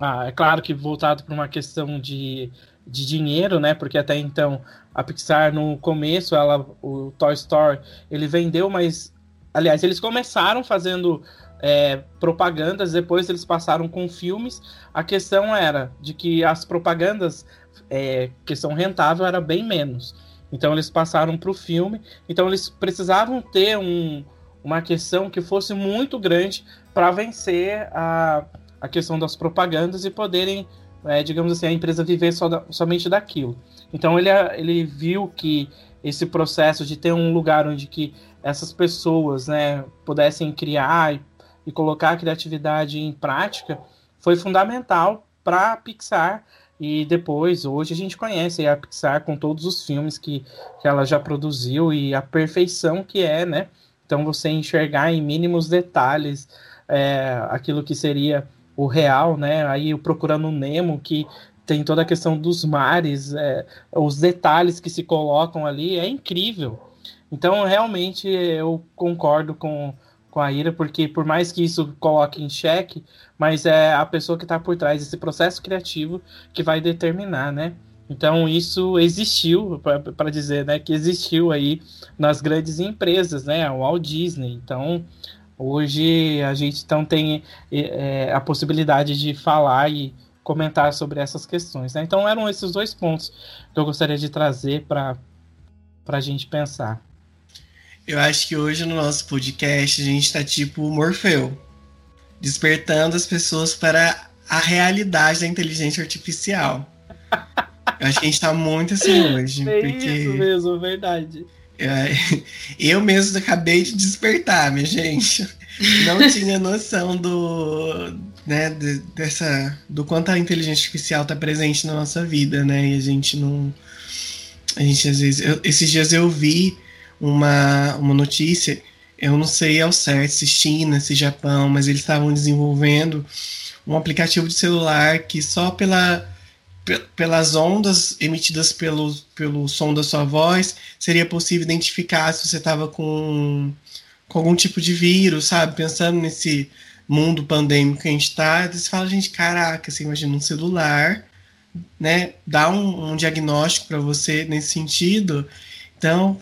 A: a é claro que voltado para uma questão de, de dinheiro, né, porque até então a Pixar no começo, ela o Toy Story, ele vendeu, mas aliás, eles começaram fazendo é, propagandas, depois eles passaram com filmes. A questão era de que as propagandas, é, questão rentável, era bem menos. Então eles passaram para o filme. Então eles precisavam ter um, uma questão que fosse muito grande para vencer a, a questão das propagandas e poderem, é, digamos assim, a empresa viver da, somente daquilo. Então ele, ele viu que esse processo de ter um lugar onde que essas pessoas né, pudessem criar e e colocar a criatividade em prática foi fundamental para a Pixar. E depois, hoje a gente conhece a Pixar com todos os filmes que, que ela já produziu e a perfeição que é, né? Então você enxergar em mínimos detalhes é, aquilo que seria o real, né? Aí o Procurando Nemo, que tem toda a questão dos mares, é, os detalhes que se colocam ali, é incrível. Então, realmente, eu concordo com, com a Ira, porque por mais que isso coloque em xeque, mas é a pessoa que está por trás desse processo criativo que vai determinar, né? Então isso existiu, para dizer, né, que existiu aí nas grandes empresas, né, o Walt Disney. Então hoje a gente então tem é, a possibilidade de falar e comentar sobre essas questões. Né? Então eram esses dois pontos que eu gostaria de trazer para a gente pensar.
D: Eu acho que hoje no nosso podcast a gente está tipo Morfeu, despertando as pessoas para a realidade da inteligência artificial. Eu acho que a gente tá muito assim hoje.
A: É
D: porque
A: isso mesmo, verdade.
D: Eu mesmo acabei de despertar, minha gente. Não tinha noção do, né, dessa, do quanto a inteligência artificial está presente na nossa vida, né? E a gente não, a gente às vezes, eu, esses dias eu vi uma, uma notícia, eu não sei ao certo se China, se Japão, mas eles estavam desenvolvendo um aplicativo de celular que só pela pelas ondas emitidas pelo, pelo som da sua voz, seria possível identificar se você estava com, com algum tipo de vírus, sabe? Pensando nesse mundo pandêmico que a gente está, você fala, gente, caraca, você imagina um celular, né? Dá um, um diagnóstico para você nesse sentido. Então,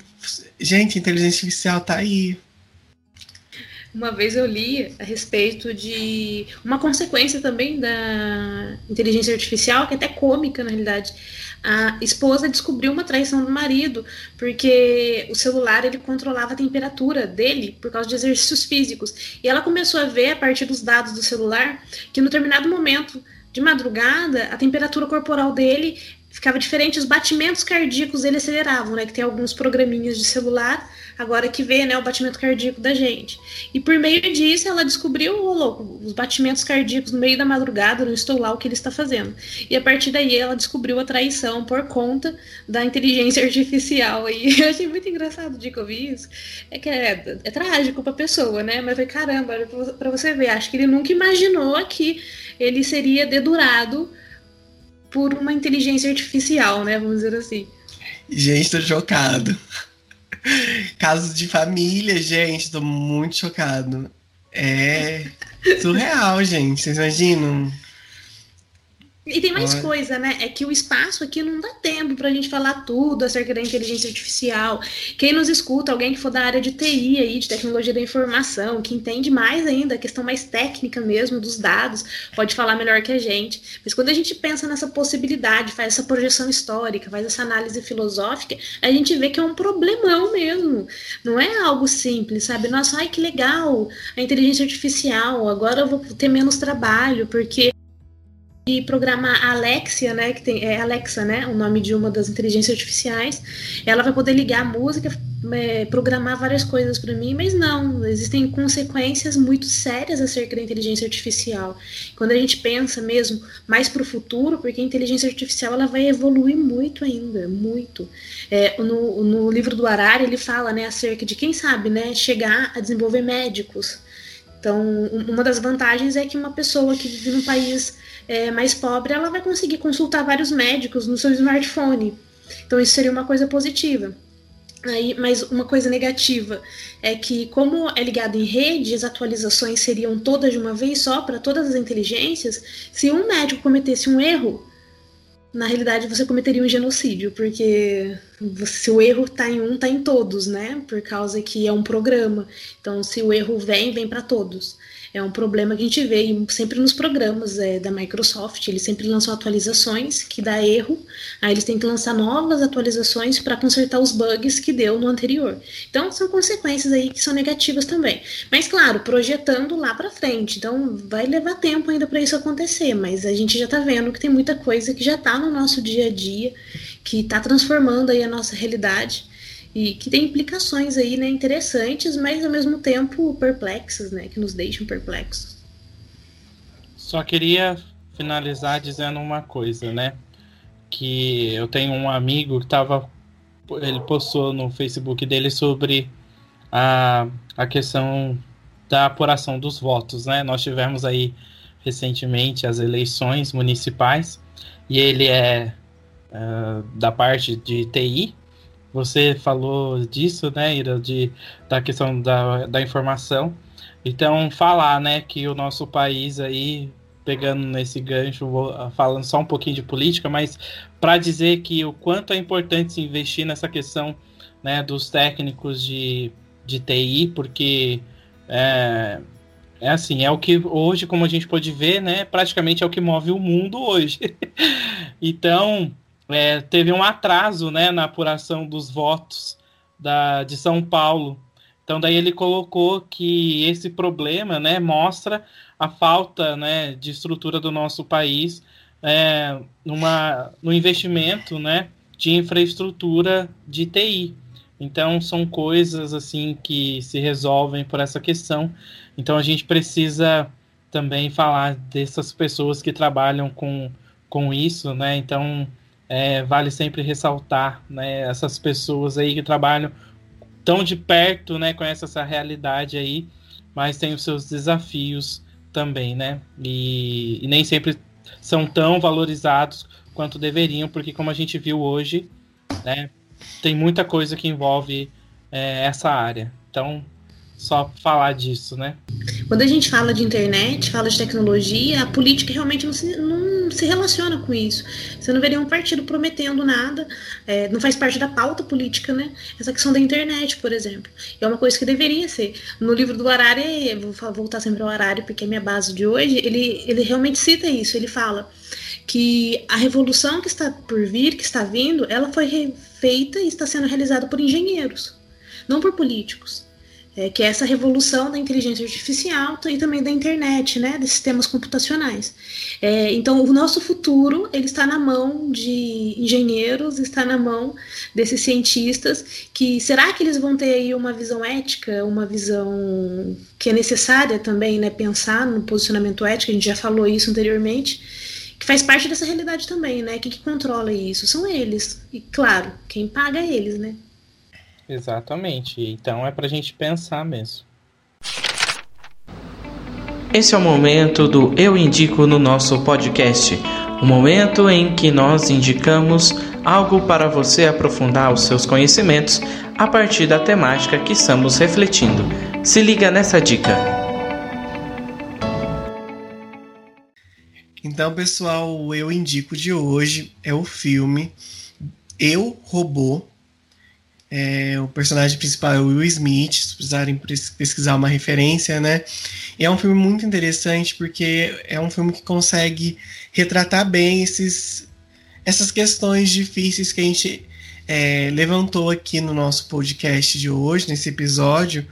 D: gente, inteligência artificial tá aí.
E: Uma vez eu li a respeito de uma consequência também da inteligência artificial, que é até cômica na realidade. A esposa descobriu uma traição do marido, porque o celular ele controlava a temperatura dele por causa de exercícios físicos. E ela começou a ver, a partir dos dados do celular, que no determinado momento de madrugada, a temperatura corporal dele ficava diferente, os batimentos cardíacos dele aceleravam, né? Que tem alguns programinhas de celular agora que vê né, o batimento cardíaco da gente. E por meio disso, ela descobriu, oh, louco, os batimentos cardíacos no meio da madrugada, não estou lá o que ele está fazendo. E a partir daí ela descobriu a traição por conta da inteligência artificial. E eu achei muito engraçado de que eu vi isso. É que é, é trágico para a pessoa, né? Mas foi caramba, para você ver, acho que ele nunca imaginou que ele seria dedurado por uma inteligência artificial, né? Vamos dizer assim.
D: Gente, tô chocado. Casos de família, gente, tô muito chocado. É surreal, gente. Vocês imaginam?
E: E tem mais Olha. coisa, né? É que o espaço aqui não dá tempo pra gente falar tudo acerca da inteligência artificial. Quem nos escuta, alguém que for da área de TI aí, de tecnologia da informação, que entende mais ainda a questão mais técnica mesmo dos dados, pode falar melhor que a gente. Mas quando a gente pensa nessa possibilidade, faz essa projeção histórica, faz essa análise filosófica, a gente vê que é um problemão mesmo. Não é algo simples, sabe? Nossa, ai que legal, a inteligência artificial, agora eu vou ter menos trabalho, porque e programar a Alexia, né, que tem é Alexa, né, o nome de uma das inteligências artificiais, ela vai poder ligar a música, é, programar várias coisas para mim, mas não, existem consequências muito sérias acerca da inteligência artificial. Quando a gente pensa mesmo mais para o futuro, porque a inteligência artificial ela vai evoluir muito ainda, muito. É, no, no livro do Harari ele fala, né, acerca de quem sabe, né, chegar a desenvolver médicos. Então, uma das vantagens é que uma pessoa que vive num país é, mais pobre, ela vai conseguir consultar vários médicos no seu smartphone. Então isso seria uma coisa positiva. Aí, mas uma coisa negativa é que, como é ligado em rede, as atualizações seriam todas de uma vez só para todas as inteligências. Se um médico cometesse um erro, na realidade você cometeria um genocídio, porque se o erro está em um, está em todos, né? Por causa que é um programa. Então, se o erro vem, vem para todos é um problema que a gente vê sempre nos programas é, da Microsoft. Eles sempre lançam atualizações que dá erro, aí eles têm que lançar novas atualizações para consertar os bugs que deu no anterior. Então são consequências aí que são negativas também. Mas claro, projetando lá para frente. Então vai levar tempo ainda para isso acontecer, mas a gente já está vendo que tem muita coisa que já está no nosso dia a dia, que está transformando aí a nossa realidade e que tem implicações aí, né, interessantes, mas ao mesmo tempo perplexas, né, que nos deixam perplexos.
A: Só queria finalizar dizendo uma coisa, né, que eu tenho um amigo que tava, ele postou no Facebook dele sobre a, a questão da apuração dos votos, né, nós tivemos aí recentemente as eleições municipais e ele é uh, da parte de TI você falou disso, né, Ira, de, da questão da, da informação. Então, falar, né, que o nosso país aí, pegando nesse gancho, vou, falando só um pouquinho de política, mas para dizer que o quanto é importante se investir nessa questão, né, dos técnicos de, de TI, porque é, é assim, é o que hoje, como a gente pode ver, né, praticamente é o que move o mundo hoje. então, é, teve um atraso, né, na apuração dos votos da, de São Paulo. Então, daí ele colocou que esse problema, né, mostra a falta, né, de estrutura do nosso país é, numa, no investimento, né, de infraestrutura de TI. Então, são coisas assim que se resolvem por essa questão. Então a gente precisa também falar dessas pessoas que trabalham com, com isso, né? Então é, vale sempre ressaltar né, essas pessoas aí que trabalham tão de perto, né? Conhecem essa realidade aí, mas tem os seus desafios também, né? E, e nem sempre são tão valorizados quanto deveriam, porque como a gente viu hoje, né? Tem muita coisa que envolve é, essa área. Então, só falar disso, né?
E: Quando a gente fala de internet, fala de tecnologia, a política realmente não se, não se relaciona com isso. Você não vê nenhum partido prometendo nada, é, não faz parte da pauta política, né? Essa questão da internet, por exemplo. É uma coisa que deveria ser. No livro do Harari, vou voltar sempre ao Harari, porque é minha base de hoje, ele, ele realmente cita isso. Ele fala que a revolução que está por vir, que está vindo, ela foi feita e está sendo realizada por engenheiros, não por políticos é, que é essa revolução da inteligência artificial e também da internet, né, dos sistemas computacionais. É, então, o nosso futuro ele está na mão de engenheiros, está na mão desses cientistas que será que eles vão ter aí uma visão ética, uma visão que é necessária também, né, pensar no posicionamento ético. A gente já falou isso anteriormente que faz parte dessa realidade também, né? Quem que controla isso? São eles. E claro, quem paga é eles, né?
A: Exatamente. Então é para a gente pensar mesmo.
O: Esse é o momento do Eu Indico no nosso podcast. O momento em que nós indicamos algo para você aprofundar os seus conhecimentos a partir da temática que estamos refletindo. Se liga nessa dica.
D: Então, pessoal, o Eu Indico de hoje é o filme Eu Robô, é, o personagem principal é o Will Smith, se precisarem pesquisar uma referência, né? E é um filme muito interessante porque é um filme que consegue retratar bem esses, essas questões difíceis que a gente é, levantou aqui no nosso podcast de hoje, nesse episódio,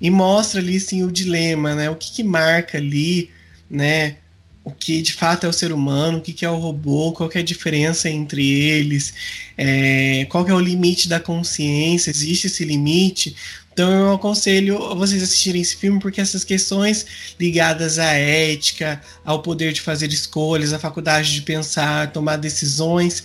D: e mostra ali sim o dilema, né? O que, que marca ali, né? o que de fato é o ser humano, o que, que é o robô, qual é a diferença entre eles, é, qual é o limite da consciência, existe esse limite, então eu aconselho vocês assistirem esse filme porque essas questões ligadas à ética, ao poder de fazer escolhas, à faculdade de pensar, tomar decisões,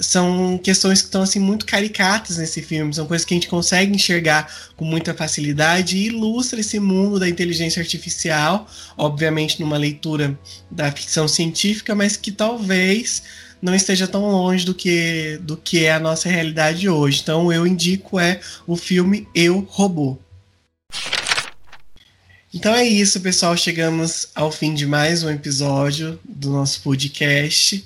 D: são questões que estão assim muito caricatas nesse filme, são coisas que a gente consegue enxergar com muita facilidade e ilustra esse mundo da inteligência artificial, obviamente numa leitura da ficção científica, mas que talvez não esteja tão longe do que, do que é a nossa realidade hoje. Então eu indico é o filme Eu Robô. Então é isso, pessoal. Chegamos ao fim de mais um episódio do nosso podcast.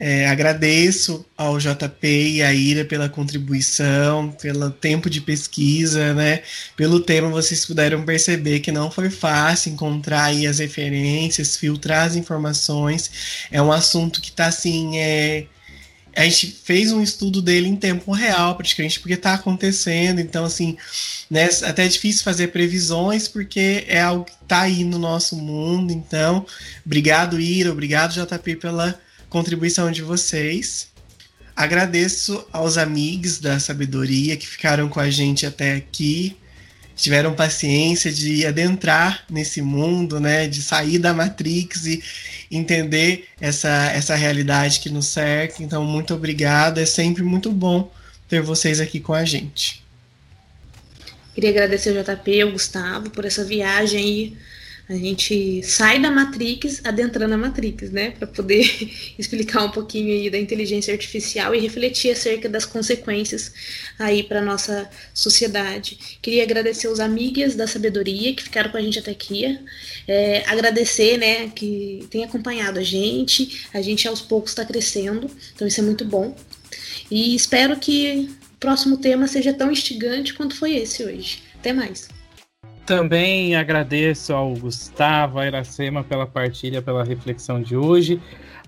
D: É, agradeço ao JP e à Ira pela contribuição, pelo tempo de pesquisa, né? Pelo tema, vocês puderam perceber que não foi fácil encontrar aí as referências, filtrar as informações. É um assunto que está assim. É, a gente fez um estudo dele em tempo real, praticamente, porque está acontecendo. Então, assim, né, até é difícil fazer previsões, porque é algo que está aí no nosso mundo. Então, obrigado, Ira, obrigado, JP, pela contribuição de vocês. Agradeço aos amigos da sabedoria que ficaram com a gente até aqui, tiveram paciência de adentrar nesse mundo, né, de sair da Matrix e entender essa, essa realidade que nos cerca. Então, muito obrigado, é sempre muito bom ter vocês aqui com a gente.
E: Queria agradecer ao JP, ao Gustavo, por essa viagem aí A gente sai da Matrix adentrando a Matrix, né? Para poder explicar um pouquinho aí da inteligência artificial e refletir acerca das consequências aí para nossa sociedade. Queria agradecer os amigas da sabedoria que ficaram com a gente até aqui. É, agradecer, né, que tem acompanhado a gente. A gente aos poucos está crescendo, então isso é muito bom. E espero que o próximo tema seja tão instigante quanto foi esse hoje. Até mais.
A: Também agradeço ao Gustavo, a Iracema pela partilha, pela reflexão de hoje.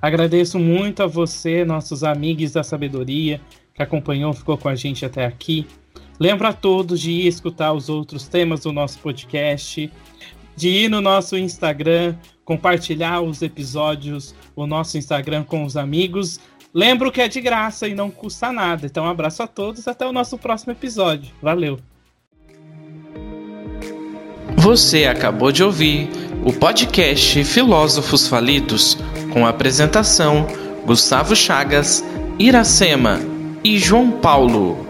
A: Agradeço muito a você, nossos amigos da sabedoria, que acompanhou, ficou com a gente até aqui. Lembro a todos de ir escutar os outros temas do nosso podcast, de ir no nosso Instagram, compartilhar os episódios, o nosso Instagram com os amigos. Lembro que é de graça e não custa nada. Então, um abraço a todos, até o nosso próximo episódio. Valeu!
O: Você acabou de ouvir o podcast Filósofos Falidos, com apresentação Gustavo Chagas, Iracema e João Paulo.